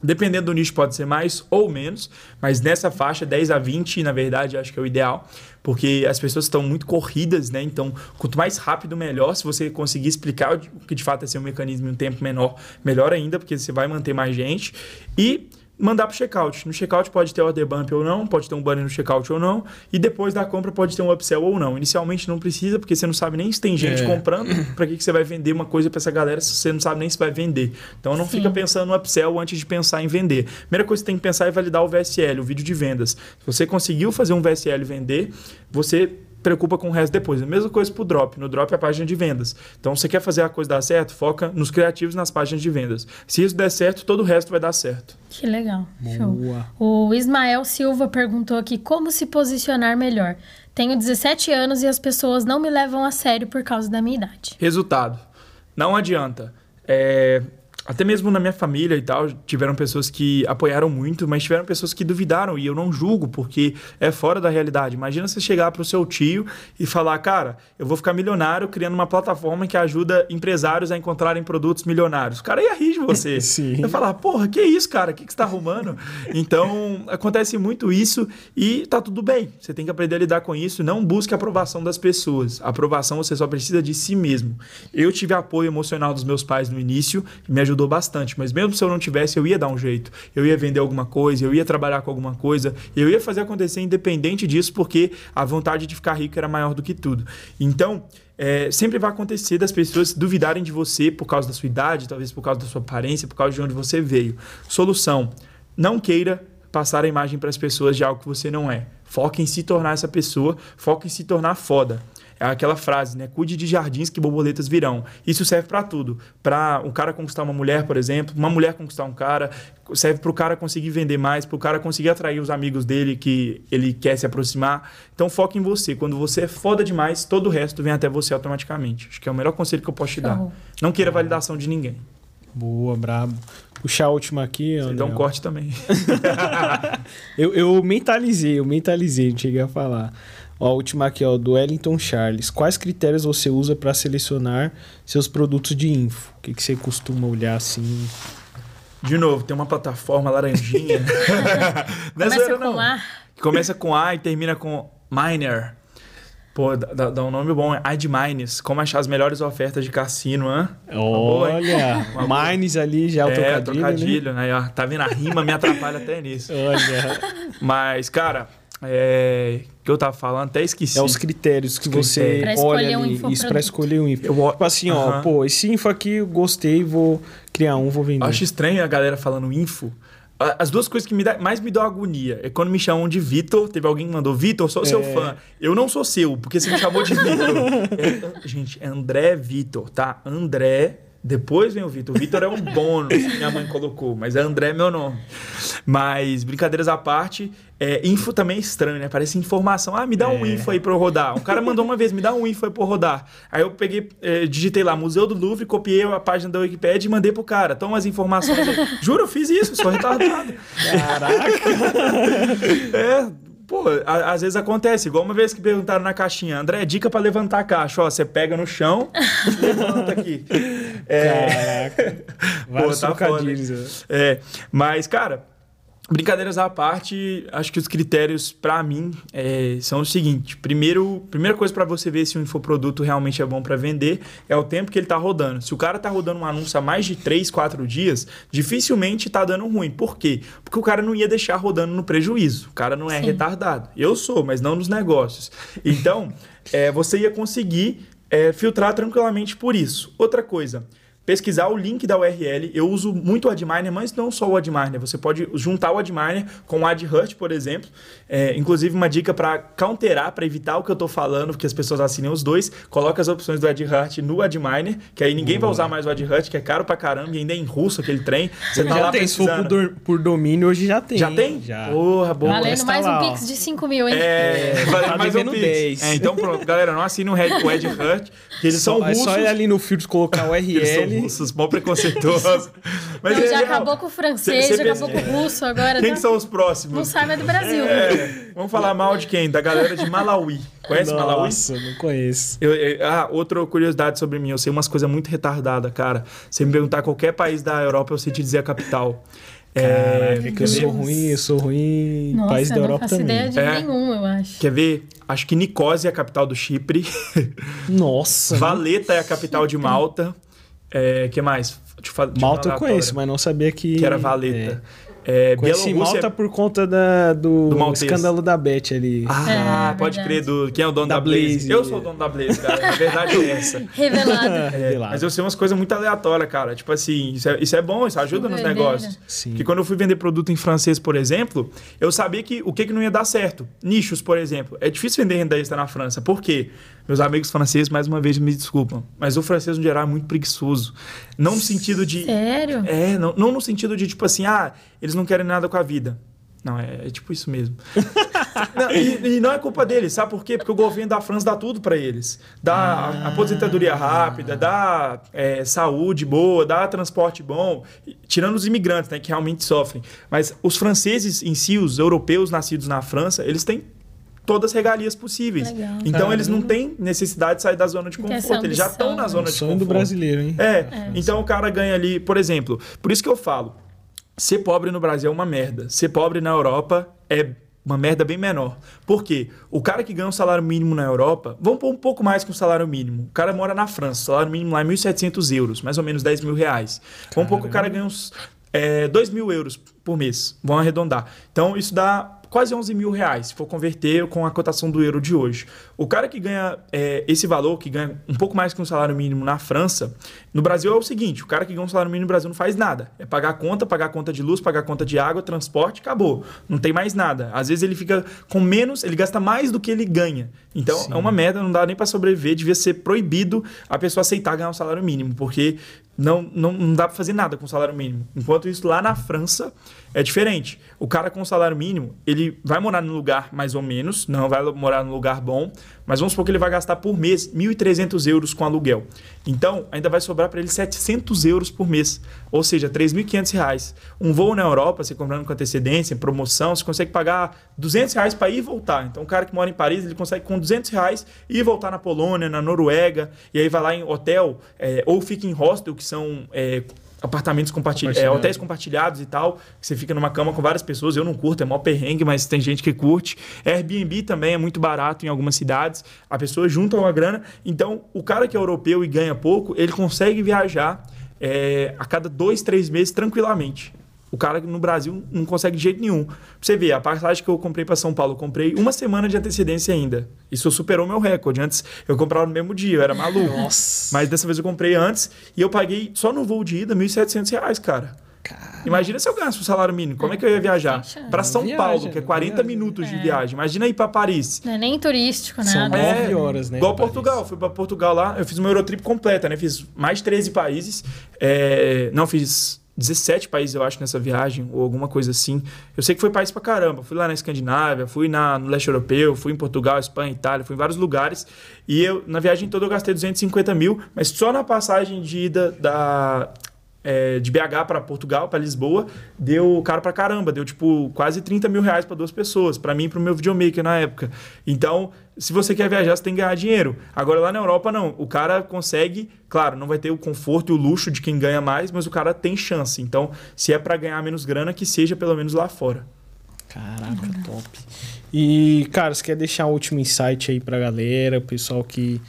Dependendo do nicho, pode ser mais ou menos, mas nessa faixa, 10 a 20, na verdade, acho que é o ideal, porque as pessoas estão muito corridas, né? Então, quanto mais rápido, melhor. Se você conseguir explicar o que de fato é ser um mecanismo em um tempo menor, melhor ainda, porque você vai manter mais gente. E mandar para o checkout. No checkout pode ter order bump ou não, pode ter um banner no checkout ou não, e depois da compra pode ter um upsell ou não. Inicialmente não precisa, porque você não sabe nem se tem gente É. comprando, *clears throat* para que, que você vai vender uma coisa para essa galera se você não sabe nem se vai vender. Então não Sim. fica pensando no upsell antes de pensar em vender. Primeira coisa que você tem que pensar é validar o VSL, o vídeo de vendas. Se você conseguiu fazer um VSL vender, você preocupa com o resto depois. A mesma coisa pro drop. No drop é a página de vendas. Então, você quer fazer a coisa dar certo? Foca nos criativos nas páginas de vendas. Se isso der certo, todo o resto vai dar certo. Que legal. Show. Boa. O Ismael Silva perguntou aqui como se posicionar melhor. Tenho 17 anos e as pessoas não me levam a sério por causa da minha idade. Resultado. Não adianta. É, até mesmo na minha família e tal, tiveram pessoas que apoiaram muito, mas tiveram pessoas que duvidaram e eu não julgo, porque é fora da realidade. Imagina você chegar pro seu tio e falar, cara, eu vou ficar milionário criando uma plataforma que ajuda empresários a encontrarem produtos milionários. O cara ia rir de você. *laughs* Sim. Ia falar, porra, que isso, cara? O que, que você tá arrumando? Então, acontece muito isso e tá tudo bem. Você tem que aprender a lidar com isso. Não busque a aprovação das pessoas. A aprovação você só precisa de si mesmo. Eu tive apoio emocional dos meus pais no início, que me ajudou bastante. Mas mesmo se eu não tivesse, eu ia dar um jeito. Eu ia vender alguma coisa, eu ia trabalhar com alguma coisa, eu ia fazer acontecer independente disso, porque a vontade de ficar rico era maior do que tudo. Então, é, sempre vai acontecer das pessoas duvidarem de você por causa da sua idade, talvez por causa da sua aparência, por causa de onde você veio. Solução: não queira passar a imagem para as pessoas de algo que você não é. Foque em se tornar essa pessoa, foque em se tornar foda. É aquela frase, né? Cuide de jardins que borboletas virão. Isso serve para tudo. Para um cara conquistar uma mulher, por exemplo, uma mulher conquistar um cara, serve para o cara conseguir vender mais, para o cara conseguir atrair os amigos dele que ele quer se aproximar. Então foque em você. Quando você é foda demais, todo o resto vem até você automaticamente. Acho que é o melhor conselho que eu posso te dar. Não queira validação de ninguém. Boa, brabo. Puxar a última aqui, Você André. dá um corte também. *laughs* Eu, eu mentalizei, eu mentalizei, não cheguei a falar. Ó, a última aqui, ó, do Wellington Charles. Quais critérios você usa para selecionar seus produtos de info? O que, que você costuma olhar assim? De novo, tem uma plataforma laranjinha. *laughs* é Começa zoeira, com não. A. Que começa com A e termina com Miner. Pô, dá, dá um nome bom, é AdMines. Como achar as melhores ofertas de cassino, hã? Olha, Uma boa. Mines ali já o é, trocadilho, trocadilho, né? Ó, Tá vendo? A rima me atrapalha até nisso. né? Olha, Mas, cara, é... o que eu tava falando, até esqueci. é os critérios que Os você critérios. Olha um ali, isso para escolher um info. Eu ó- Tipo assim, ó, Aham. pô, esse info aqui eu gostei, vou criar um, vou vender. Eu acho estranho a galera falando info. As duas coisas que me dá- mais me dão agonia é quando me chamam de Vitor. Teve alguém que mandou Vitor, sou seu É. fã. Eu não sou seu, porque você me chamou de Vitor. *laughs* É, gente, é André Vitor, tá? André. Depois vem o Vitor. O Vitor é um bônus que minha mãe colocou, mas é André meu nome. Mas, brincadeiras à parte, é, info também é estranho, né? Parece informação. Ah, me dá um É. info aí pra eu rodar. Um cara mandou uma vez, me dá um info aí pra eu rodar. Aí eu peguei, eh, digitei lá, Museu do Louvre, copiei a página da Wikipedia e mandei pro cara. Toma as informações aí. Juro, eu fiz isso, sou retardado. Caraca! *laughs* É, Pô, a- às vezes acontece, igual uma vez que perguntaram na caixinha, André, dica pra levantar a caixa, ó, você pega no chão, *laughs* levanta aqui. É, Caraca. *laughs* Vários tá foda, né? é, mas, cara, brincadeiras à parte, acho que os critérios pra mim é, são o seguinte: primeiro, primeira coisa pra você ver se um infoproduto realmente é bom pra vender é o tempo que ele tá rodando. Se o cara tá rodando um anúncio há mais de 3, 4 dias, dificilmente tá dando ruim. Por quê? Porque o cara não ia deixar rodando no prejuízo. O cara não é Sim. retardado. Eu sou, mas não nos negócios. Então, é, você ia conseguir é, filtrar tranquilamente por isso. Outra coisa. Pesquisar o link da URL. Eu uso muito o AdMiner, mas não só o AdMiner. Você pode juntar o AdMiner com o AdHurt, por exemplo. É, inclusive, uma dica para counterar, para evitar o que eu estou falando, que as pessoas assinem os dois. Coloca as opções do AdHurt no AdMiner, que aí ninguém vai usar mais o AdHurt, que é caro pra caramba, e ainda é em russo aquele trem. Você tá já lá tem, se for por, por domínio, hoje já tem. Já tem? Já. Porra, boa. Valendo tá mais um lá, ó. Pix de 5 mil, hein? É, valeu tá mais um Pix. 10. É, então pronto, galera, não assinem o Red- o AdHurt, que eles Só, são é russos. só ir ali no filtro colocar o *laughs* Eles URL. russos, mó preconceituosos. *laughs* Mas Não, é já real. acabou com o francês, Cê- cê já pensa- acabou com o russo, agora Quem tá- são os próximos? não sai mais do Brasil. É, vamos falar mal de quem? Da galera de Malawi. Conhece Malawi? Nossa, não conheço. Eu- eu- ah, outra curiosidade sobre mim, eu sei umas coisas muito retardadas, cara. Se me perguntar qualquer país da Europa, eu sei te dizer a capital. É, Caraca, que eu sou ruim, eu sou ruim. Nossa, país da eu não Europa faço também. ideia de É. nenhum, eu acho. quer ver? Acho que Nicósia é a capital do Chipre. Nossa. Valeta é a capital de Malta. É, que mais? Malta eu conheço, mas não sabia que. Que era Valeta. É, É. Conheci Bielorrússia... Malta por conta da, do, Do escândalo da Beth ali. Ah, É, pode verdade. crer. Do... Quem é o dono da, Da Blaze? Blaze. Eu sou o dono da Blaze, cara. Na verdade é essa. *laughs* Revelado. *laughs* É, Revelado. mas eu sei umas coisas muito aleatórias, cara. Tipo assim, isso é, isso é bom, isso ajuda nos Doideira. negócios. Sim. Porque quando eu fui vender produto em francês, por exemplo, eu sabia que o que, que não ia dar certo. Nichos, por exemplo. É difícil vender renda extra na França. Por quê? Meus amigos franceses, mais uma vez, me desculpam. Mas o francês, no geral, é muito preguiçoso. Não no sentido de. Sério? É, não, não no sentido de, tipo assim, ah, eles não querem nada com a vida. Não, é, é tipo isso mesmo. *laughs* Não, e, e não é culpa deles, sabe por quê? Porque o governo da França dá tudo pra eles. Dá a- aposentadoria rápida, dá é, saúde boa, dá transporte bom, tirando os imigrantes, né, que realmente sofrem. Mas os franceses em si, os europeus nascidos na França, eles têm todas as regalias possíveis. Legal. Então eles não têm necessidade de sair da zona de essa conforto, eles já estão na né? zona de Sonho conforto. do brasileiro, hein? É, então o cara ganha ali, por exemplo, por isso que eu falo, ser pobre no Brasil é uma merda. Ser pobre na Europa é uma merda bem menor. Por quê? O cara que ganha um salário mínimo na Europa, vamos pôr um pouco mais que um salário mínimo. O cara mora na França, o salário mínimo lá é 1.700 euros, mais ou menos 10 mil reais. Vamos pôr que o cara ganha uns é, 2 mil euros por mês, vamos arredondar. Então isso dá quase 11 mil reais, se for converter com a cotação do euro de hoje. O cara que ganha é, esse valor, que ganha um pouco mais que um salário mínimo na França, no Brasil é o seguinte: o cara que ganha um salário mínimo no Brasil não faz nada. É pagar a conta, pagar a conta de luz, pagar a conta de água, transporte, acabou. Não tem mais nada. Às vezes ele fica com menos, ele gasta mais do que ele ganha. Então Sim. é uma merda, não dá nem para sobreviver. Devia ser proibido a pessoa aceitar ganhar um salário mínimo, porque não, não, não dá para fazer nada com salário mínimo. Enquanto isso, lá na França é diferente. O cara com salário mínimo, ele vai morar num lugar mais ou menos, não vai morar num lugar bom, mas vamos supor que ele vai gastar por mês 1.300 euros com aluguel. Então, ainda vai sobrar para ele 700 euros por mês, ou seja, 3.500 reais. Um voo na Europa, você comprando com antecedência, promoção, você consegue pagar 200 reais para ir e voltar. Então, o cara que mora em Paris, ele consegue com 200 reais ir e voltar na Polônia, na Noruega, e aí vai lá em hotel, é, ou fica em hostel, que são... é, apartamentos compartilhados, é, hotéis compartilhados e tal, que você fica numa cama com várias pessoas. Eu não curto, é mó perrengue, mas tem gente que curte. Airbnb também é muito barato em algumas cidades. A pessoa junta uma grana. Então, o cara que é europeu e ganha pouco, ele consegue viajar é, a cada dois, três meses tranquilamente. O cara no Brasil não consegue de jeito nenhum. Pra você ver, a passagem que eu comprei para São Paulo, eu comprei uma semana de antecedência ainda. Isso superou meu recorde. Antes eu comprava no mesmo dia, eu era maluco. Nossa. Mas dessa vez eu comprei antes e eu paguei só no voo de ida 1.700 reais, cara. Cara, Imagina se eu ganhasse o salário mínimo. Como é que eu ia viajar? Chance. Para São Viaja, Paulo, que é 40 viaja. minutos de É. viagem. Imagina ir para Paris. Não é nem turístico, São nada. É, nove horas, né? Igual Paris. Portugal. Fui para Portugal lá, eu fiz uma Eurotrip completa, né? Fiz mais de 13 países. É, Não, fiz 17 países, eu acho, nessa viagem, ou alguma coisa assim. Eu sei que foi país pra caramba. Fui lá na Escandinávia, fui na, no leste europeu, fui em Portugal, Espanha, Itália, fui em vários lugares. E eu, na viagem toda, eu gastei 250 mil, mas só na passagem de ida da. É, de BH para Portugal, para Lisboa, deu caro para caramba, deu tipo quase 30 mil reais para duas pessoas, para mim e para o meu videomaker na época. Então, se você quer viajar, você tem que ganhar dinheiro. Agora lá na Europa, não. O cara consegue, claro, não vai ter o conforto e o luxo de quem ganha mais, mas o cara tem chance. Então, se é para ganhar menos grana, que seja pelo menos lá fora. Caraca, top. E, cara, você quer deixar um último insight aí pra galera, o pessoal que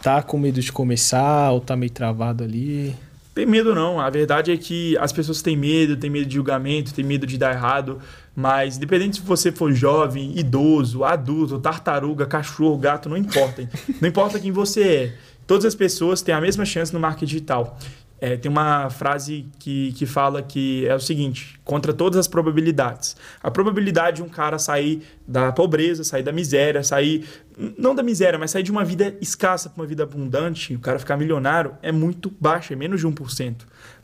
tá com medo de começar ou tá meio travado ali? Tem medo não. A verdade é que as pessoas têm medo, têm medo de julgamento, têm medo de dar errado. Mas independente se você for jovem, idoso, adulto, tartaruga, cachorro, gato, não importa. Não importa quem você é. Todas as pessoas têm a mesma chance no marketing digital. É, tem uma frase que, que fala que é o seguinte: contra todas as probabilidades. A probabilidade de um cara sair da pobreza, sair da miséria, sair. Não da miséria, mas sair de uma vida escassa para uma vida abundante, o cara ficar milionário, é muito baixa, é menos de 1%.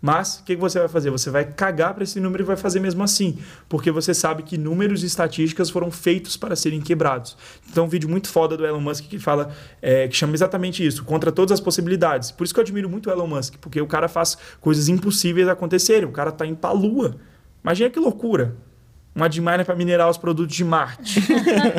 Mas o que, que você vai fazer? Você vai cagar para esse número e vai fazer mesmo assim, porque você sabe que números e estatísticas foram feitos para serem quebrados. Então, um vídeo muito foda do Elon Musk que fala, é, que chama exatamente isso, contra todas as possibilidades. Por isso que eu admiro muito o Elon Musk, porque o cara faz coisas impossíveis acontecerem. O cara tá indo pra lua. Imagina que loucura. Uma Adminer para minerar os produtos de Marte.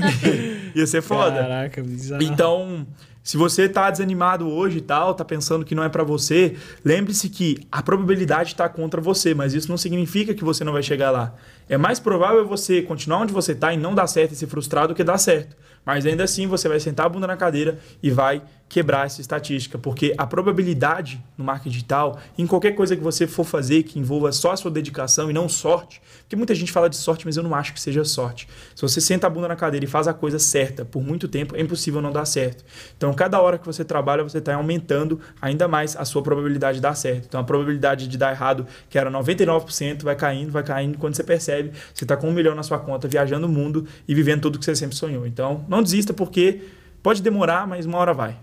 *laughs* Ia ser foda. Caraca, bizarro. Então, se você está desanimado hoje e tal, está pensando que não é para você, lembre-se que a probabilidade está contra você, mas isso não significa que você não vai chegar lá. É mais provável você continuar onde você está e não dar certo e se frustrar do que dar certo. Mas ainda assim você vai sentar a bunda na cadeira e vai quebrar essa estatística, porque a probabilidade no marketing digital, em qualquer coisa que você for fazer que envolva só a sua dedicação e não sorte, porque muita gente fala de sorte, mas eu não acho que seja sorte. Se você senta a bunda na cadeira e faz a coisa certa por muito tempo, é impossível não dar certo. Então, cada hora que você trabalha, você está aumentando ainda mais a sua probabilidade de dar certo. Então, a probabilidade de dar errado, que era 99%, vai caindo, vai caindo. Quando você percebe, você está com um milhão na sua conta, viajando o mundo e vivendo tudo que você sempre sonhou. Então, não desista, porque pode demorar, mas uma hora vai.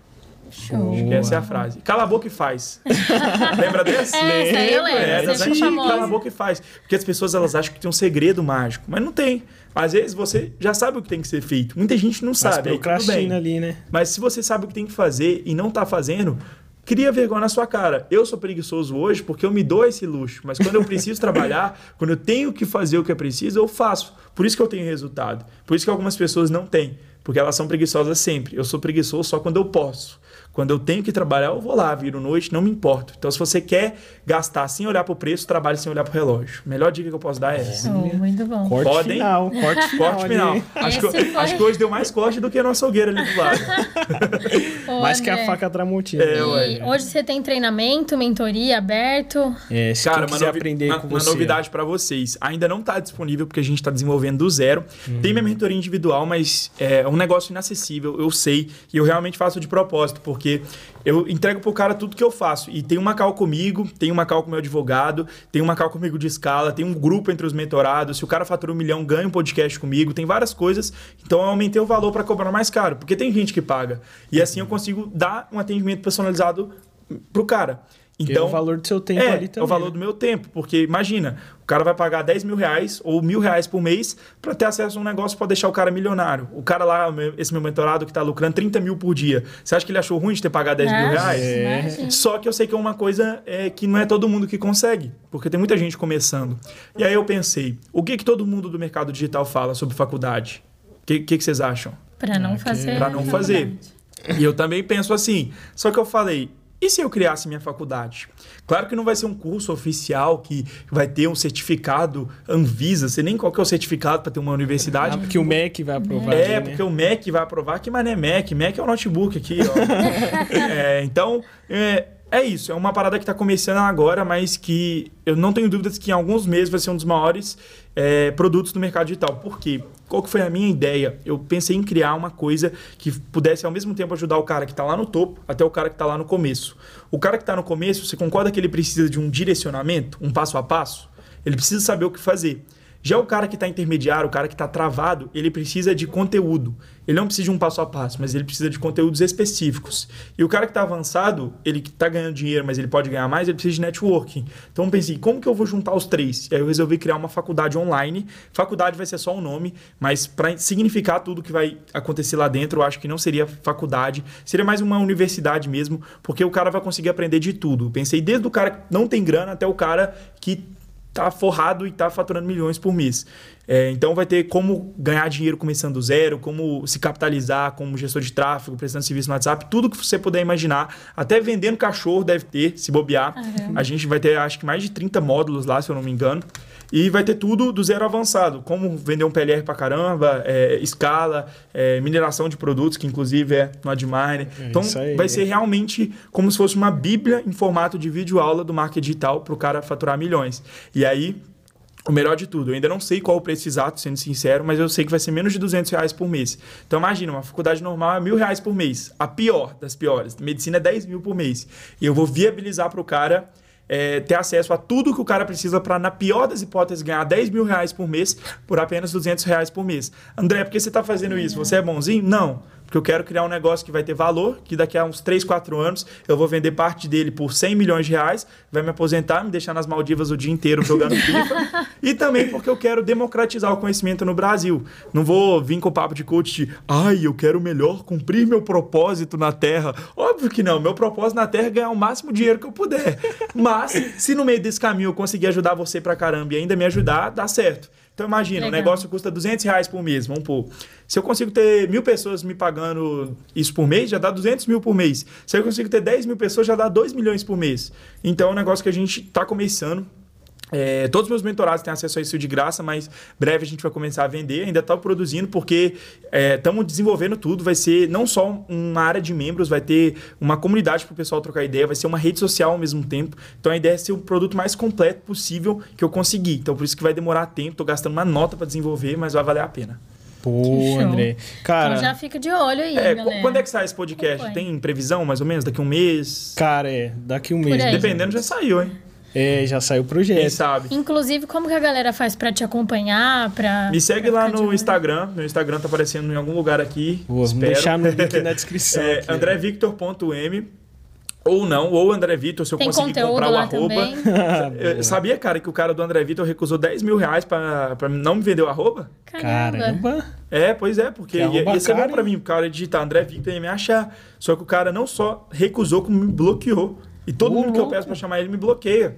Show. Acho que essa é a frase. Cala a boca e faz. *laughs* Lembra dessa? É, essa eu lembro, É, essa antigas, famosa. cala a boca e faz. Porque as pessoas elas acham que tem um segredo mágico, mas não tem. Às vezes você já sabe o que tem que ser feito. Muita gente não Mas sabe. Aí tudo bem. ali, né? Mas se você sabe o que tem que fazer e não tá fazendo, cria vergonha na sua cara. Eu sou preguiçoso hoje porque eu me dou esse luxo. Mas quando eu preciso trabalhar, *laughs* quando eu tenho que fazer o que é preciso, eu faço. Por isso que eu tenho resultado. Por isso que algumas pessoas não têm. Porque elas são preguiçosas sempre. Eu sou preguiçoso só quando eu posso. Quando eu tenho que trabalhar, eu vou lá, viro noite, não me importo. Então, se você quer gastar sem olhar para o preço, trabalhe sem olhar para o relógio. Melhor dica que eu posso dar é essa. Show, muito bom. Corte Podem? final, corte final. Corte final. Acho que, foi- acho que hoje deu mais corte do que a nossa hogueira ali do lado. Ô, *laughs* Mais que a faca tramontina. É, hoje você tem treinamento, mentoria aberto? É, se Cara, uma, novi- aprender uma- com uma você. novidade para vocês. Ainda não está disponível porque a gente está desenvolvendo do zero. Tem minha mentoria individual, mas é um negócio inacessível, eu sei. E eu realmente faço de propósito, porque eu entrego pro cara tudo que eu faço. E tem uma cal comigo, tem uma cal com meu advogado, tem uma cal comigo de escala, tem um grupo entre os mentorados. Se o cara fatura um milhão, ganha um podcast comigo, tem várias coisas. Então eu aumentei o valor para cobrar mais caro, porque tem gente que paga. E assim eu consigo dar um atendimento personalizado pro cara. Então, é o valor do seu tempo é, ali também. é o valor né? do meu tempo. Porque imagina, o cara vai pagar 10 mil reais ou mil reais por mês para ter acesso a um negócio para deixar o cara milionário. O cara lá, esse meu mentorado que tá lucrando 30 mil por dia. Você acha que ele achou ruim de ter pagado 10 mil reais? É. Só que eu sei que é uma coisa é, que não é todo mundo que consegue, porque tem muita gente começando. E aí eu pensei, o que, que todo mundo do mercado digital fala sobre faculdade? O que, que, que vocês acham? Pra não Ah, que- fazer. Pra não fazer. E eu também penso assim. Só que eu falei, e se eu criasse minha faculdade? Claro que não vai ser um curso oficial que vai ter um certificado Anvisa, sei nem qual que é o certificado para ter uma universidade. Ah, porque o MEC vai aprovar. É, ali, porque né? o Mac vai aprovar. Que mané Mac? Mac é o notebook aqui, ó. *laughs* É, então, é, é isso. É uma parada que está começando agora, mas que eu não tenho dúvidas que em alguns meses vai ser um dos maiores é, produtos do mercado digital. Por quê? Qual que foi a minha ideia? Eu pensei em criar uma coisa que pudesse ao mesmo tempo ajudar o cara que está lá no topo até o cara que está lá no começo. O cara que está no começo, você concorda que ele precisa de um direcionamento, um passo a passo? Ele precisa saber o que fazer. Já o cara que está intermediário, o cara que está travado, ele precisa de conteúdo. Ele não precisa de um passo a passo, mas ele precisa de conteúdos específicos. E o cara que está avançado, ele que está ganhando dinheiro, mas ele pode ganhar mais, ele precisa de networking. Então eu pensei, como que eu vou juntar os três? E aí eu resolvi criar uma faculdade online. Faculdade vai ser só um nome, mas para significar tudo que vai acontecer lá dentro, eu acho que não seria faculdade, seria mais uma universidade mesmo, porque o cara vai conseguir aprender de tudo. Pensei desde o cara que não tem grana até o cara que tá forrado e tá faturando milhões por mês. É, então vai ter como ganhar dinheiro começando do zero, como se capitalizar como gestor de tráfego, prestando serviço no WhatsApp, tudo que você puder imaginar. Até vendendo cachorro deve ter, se bobear. Uhum. A gente vai ter acho que mais de 30 módulos lá, se eu não me engano. E vai ter tudo do zero avançado, como vender um PLR pra caramba, é, escala, é, mineração de produtos, que inclusive é no Admire. É então vai ser realmente como se fosse uma bíblia em formato de vídeo aula do marketing digital para o cara faturar milhões. E aí o melhor de tudo, eu ainda não sei qual o preço exato, sendo sincero, mas eu sei que vai ser menos de 200 reais por mês. Então imagina, uma faculdade normal é mil reais por mês. A pior das piores. Medicina é 10 mil por mês. E eu vou viabilizar para o cara é, ter acesso a tudo que o cara precisa para, na pior das hipóteses, ganhar 10 mil reais por mês por apenas 200 reais por mês. André, por que você está fazendo isso? Você é bonzinho? Não. Porque eu quero criar um negócio que vai ter valor, que daqui a uns 3, 4 anos eu vou vender parte dele por 100 milhões de reais, vai me aposentar, me deixar nas Maldivas o dia inteiro jogando FIFA. *laughs* e também porque eu quero democratizar o conhecimento no Brasil. Não vou vir com o papo de coach de, ai, eu quero melhor cumprir meu propósito na Terra. Óbvio que não. Meu propósito na Terra é ganhar o máximo dinheiro que eu puder. Mas, se no meio desse caminho eu conseguir ajudar você pra caramba e ainda me ajudar, dá certo. Então imagina, o negócio custa 200 reais por mês, vamos pôr. Se eu consigo ter mil pessoas me pagando isso por mês, já dá 200 mil por mês. Se eu consigo ter 10 mil pessoas, já dá 2 milhões por mês. Então é um negócio que a gente está começando. É, todos os meus mentorados têm acesso a isso de graça, mas breve a gente vai começar a vender. Ainda está produzindo porque estamos é, desenvolvendo tudo. Vai ser não só uma área de membros, vai ter uma comunidade para o pessoal trocar ideia, vai ser uma rede social ao mesmo tempo. Então a ideia é ser o produto mais completo possível que eu conseguir. Então por isso que vai demorar tempo. Estou gastando uma nota para desenvolver, mas vai valer a pena. Pô, André. Cara. Então já fica de olho aí. É, galera. quando é que sai esse podcast? Tem previsão, mais ou menos? Daqui um mês? Cara, é. Daqui um mês. Dependendo, já saiu, hein? É, já saiu o projeto. Quem sabe? Inclusive, como que a galera faz para te acompanhar? Pra, Me segue pra lá no Instagram. Meu Instagram tá aparecendo em algum lugar aqui. Vou deixar no link na descrição. *laughs* é, andrevictor.m ou não, ou André Vitor, se eu Tem conseguir comprar o arroba. *laughs* eu sabia, cara, que o cara do André Vitor recusou 10 mil reais pra, pra não me vender o arroba? Caramba! É, pois é, porque ia, ia ser bom pra mim, o cara digitar André Vitor ia me achar. Só que o cara não só recusou, como me bloqueou. E todo mundo que eu peço pra chamar ele me bloqueia.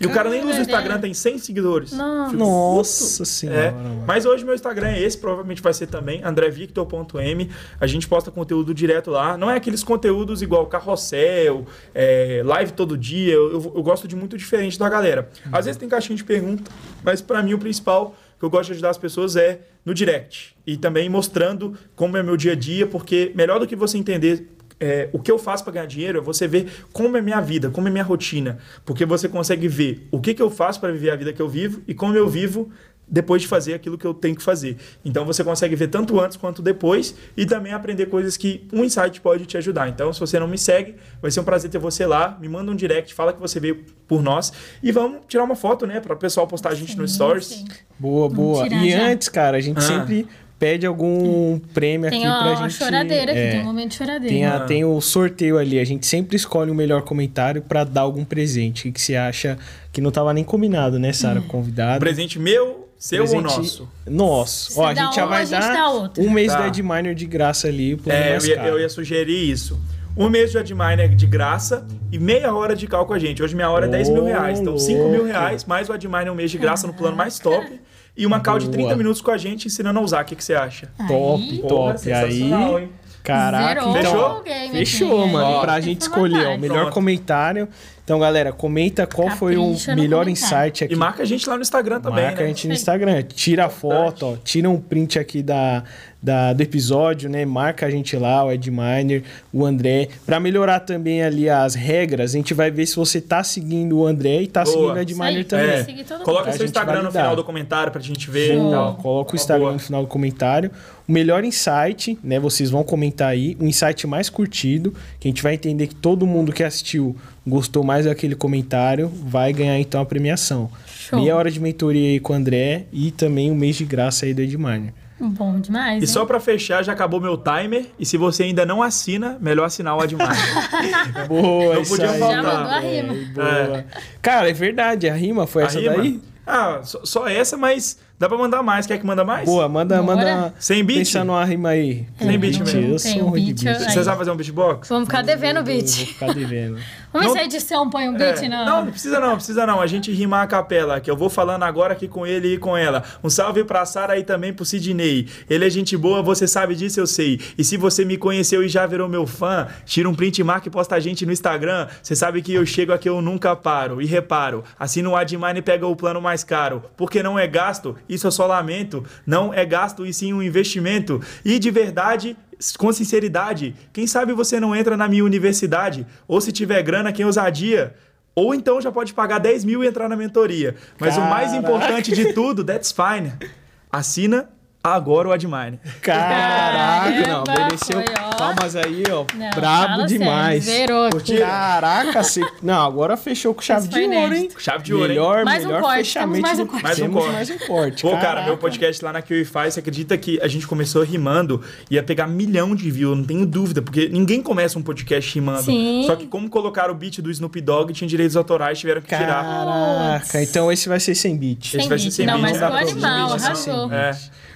E o cara nem usa o Instagram, tem 100 seguidores. Nossa, Nossa senhora. É. Mas hoje meu Instagram é esse, provavelmente vai ser também, andrevictor.m. A gente posta conteúdo direto lá. Não é aqueles conteúdos igual carrossel, é, live todo dia. Eu, eu, eu, gosto de muito diferente da galera. Às uhum. vezes tem caixinha de pergunta, mas para mim o principal que eu gosto de ajudar as pessoas é no direct. E também mostrando como é meu dia a dia, porque melhor do que você entender é, o que eu faço para ganhar dinheiro é você ver como é minha vida, como é minha rotina. Porque você consegue ver o que, que eu faço para viver a vida que eu vivo e como eu vivo depois de fazer aquilo que eu tenho que fazer. Então você consegue ver tanto antes quanto depois e também aprender coisas que um insight pode te ajudar. Então, se você não me segue, vai ser um prazer ter você lá. Me manda um direct, fala que você veio por nós e vamos tirar uma foto, né, para o pessoal postar a gente sim, no stories. Sim. Boa, boa. E já. antes, cara, a gente ah. sempre pede algum prêmio tem aqui pra gente. Tem a choradeira aqui, é, tem um momento de choradeira. Tem, a, tem o sorteio ali. A gente sempre escolhe o melhor comentário para dar algum presente. O que, você acha que não tava nem combinado, né, Sara? Hum. Convidado. Presente meu, seu presente ou nosso? Nosso. Ó, a gente já vai dar um mês tá. do Adminer de graça ali. é, eu ia, eu ia sugerir isso um mês de Adminer de graça e meia hora de cal com a gente. Hoje minha hora é 10 mil reais. Então, 5 mil reais, mais o Adminer um mês de graça no plano mais top e uma call de 30 minutos com a gente ensinando a usar. O que, que você acha? Top, top. aí, hein? Caraca, então, fechou? fechou, mano. Ó, pra gente escolher o melhor Pronto. comentário. Então, galera, comenta qual Capricha foi o melhor insight aqui. E marca a gente lá no Instagram também. Marca né? a gente no Instagram. Tira a foto, ó, tira um print aqui da, da, do episódio, né? Marca a gente lá, o Ed Miner, o André. Para melhorar também ali as regras, a gente vai ver se você tá seguindo o André e tá Boa. seguindo o Ed Isso aí, Miner também. que seguir todo mundo. Coloca seu Instagram no final do comentário pra gente ver e tal. Coloca o Instagram boa. no final do comentário. O melhor insight, né? Vocês vão comentar aí. O insight mais curtido, que a gente vai entender que todo mundo que assistiu gostou mais daquele comentário, vai ganhar então a premiação. Show. Meia hora de mentoria aí com o André e também um mês de graça aí do Edmar. Bom demais, E hein? só pra fechar, já acabou meu timer. E se você ainda não assina, melhor assinar o Admire. *laughs* Boa, Não isso podia aí. faltar. Já mandou a rima. boa. Cara, é verdade, a rima foi A essa rima? daí? Ah, só, só essa, mas dá pra mandar mais. Quer que manda mais? Boa, manda, Bora. manda. Sem beat? Pensa numa rima aí. Sem beat não mesmo. Eu sou um beat, beat. aí. Você sabe fazer um beatbox? Vamos ficar devendo o beat. Vou ficar devendo. *laughs* Vamos ver Não- se a edição põe um beat É, na... Não, não precisa não, precisa não. A gente rima a capela, que eu vou falando agora aqui com ele e com ela. Um salve pra Sara e também pro Sidney. Ele é gente boa, você sabe disso, eu sei. E se você me conheceu e já virou meu fã, tira um print, marca e posta a gente no Instagram. Você sabe que eu chego aqui, eu nunca paro. E reparo, assina o Admine e pega o plano mais caro. Porque não é gasto, isso eu só lamento. Não é gasto e sim um investimento. E de verdade, com sinceridade, quem sabe você não entra na minha universidade? Ou se tiver grana, quem ousadia? Ou então já pode pagar 10 mil e entrar na mentoria. Mas o mais Caraca. importante de tudo, that's fine. Assina agora o Admine. Caraca, não, mereceu foi, ó. palmas aí, ó. Não, Brabo demais. sério, zerou aqui. Caraca, você... Não, agora fechou com chave de ouro, hein? Chave de ouro, hein? melhor, um melhor corte, fechamento. mais um corte. Mais um corte. mais um corte. Pô, cara, meu podcast lá na QIFI, você acredita que a gente começou rimando ia pegar milhão de views, não tenho dúvida, porque ninguém começa um podcast rimando. Sim. Só que como colocaram o beat do Snoop Dogg, tinha direitos autorais, tiveram que tirar. Caraca, então esse vai ser sem beat. Esse vai ser sem Não, beat, mas né? ficou animal, Sem beat, arrasou. É,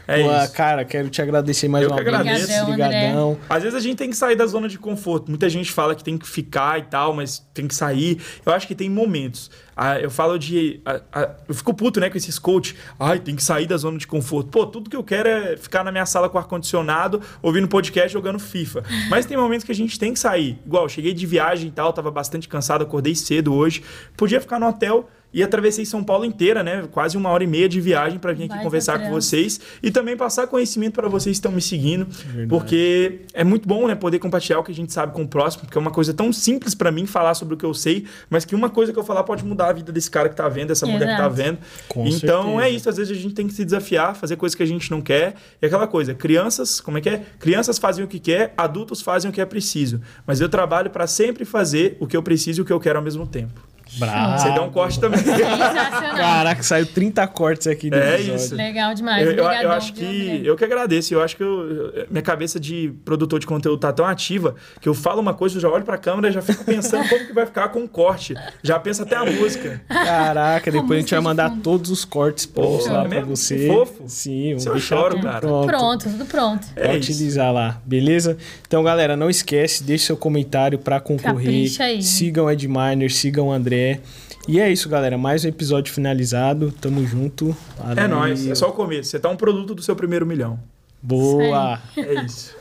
é Pô, isso. cara, quero te agradecer mais Eu uma que agradeço. vez. Obrigadão, André. Obrigadão. Às vezes a gente tem que sair da zona de conforto. Muita gente fala que tem que ficar e tal, mas tem que sair. Eu acho que tem momentos. Ah, eu falo de. ah, ah, eu fico puto, né, com esses coach. Ai, tem que sair da zona de conforto. Pô, tudo que eu quero é ficar na minha sala com ar-condicionado, ouvindo podcast, jogando FIFA. Mas tem momentos que a gente tem que sair. Igual, eu cheguei de viagem e tal, tava bastante cansado, acordei cedo hoje. Podia ficar no hotel. E atravessei São Paulo inteira, né? Quase uma hora e meia de viagem para vir aqui Vai, conversar com vocês e também passar conhecimento para vocês que estão me seguindo, porque é muito bom, né, poder compartilhar o que a gente sabe com o próximo, porque é uma coisa tão simples para mim falar sobre o que eu sei, mas que uma coisa que eu falar pode mudar a vida desse cara que tá vendo, dessa mulher que tá Exato. vendo. Com então certeza. é isso, às vezes a gente tem que se desafiar, fazer coisas que a gente não quer. E aquela coisa, crianças, como é que é? Crianças fazem o que quer, adultos fazem o que é preciso. Mas eu trabalho para sempre fazer o que eu preciso e o que eu quero ao mesmo tempo. Bravo. Você dá um corte também. Sensacional. Caraca, saiu 30 cortes aqui É episódio. isso. Legal demais. Eu, eu- eu Obrigadão, acho viu, que. André? Eu que agradeço. Eu acho que eu- minha cabeça de produtor de conteúdo tá tão ativa que eu falo uma coisa, eu já olho pra câmera e já fico pensando como que vai ficar com o corte. Já penso até a música. Caraca, depois a gente música vai mandar fundo. todos os cortes prontos Pô, lá é pra você. Que fofo. Sim, Se eu deixar choro, tudo cara. pronto. Pronto, tudo pronto. É utilizar lá, beleza? Então, galera, não esquece, deixe seu comentário pra concorrer. Capricha aí. Sigam o Ed Miner, sigam o André. E é isso, galera. Mais um episódio finalizado. Tamo junto. É Valeu. nóis. É só o começo. Você tá um produto do seu primeiro milhão. Boa. É isso.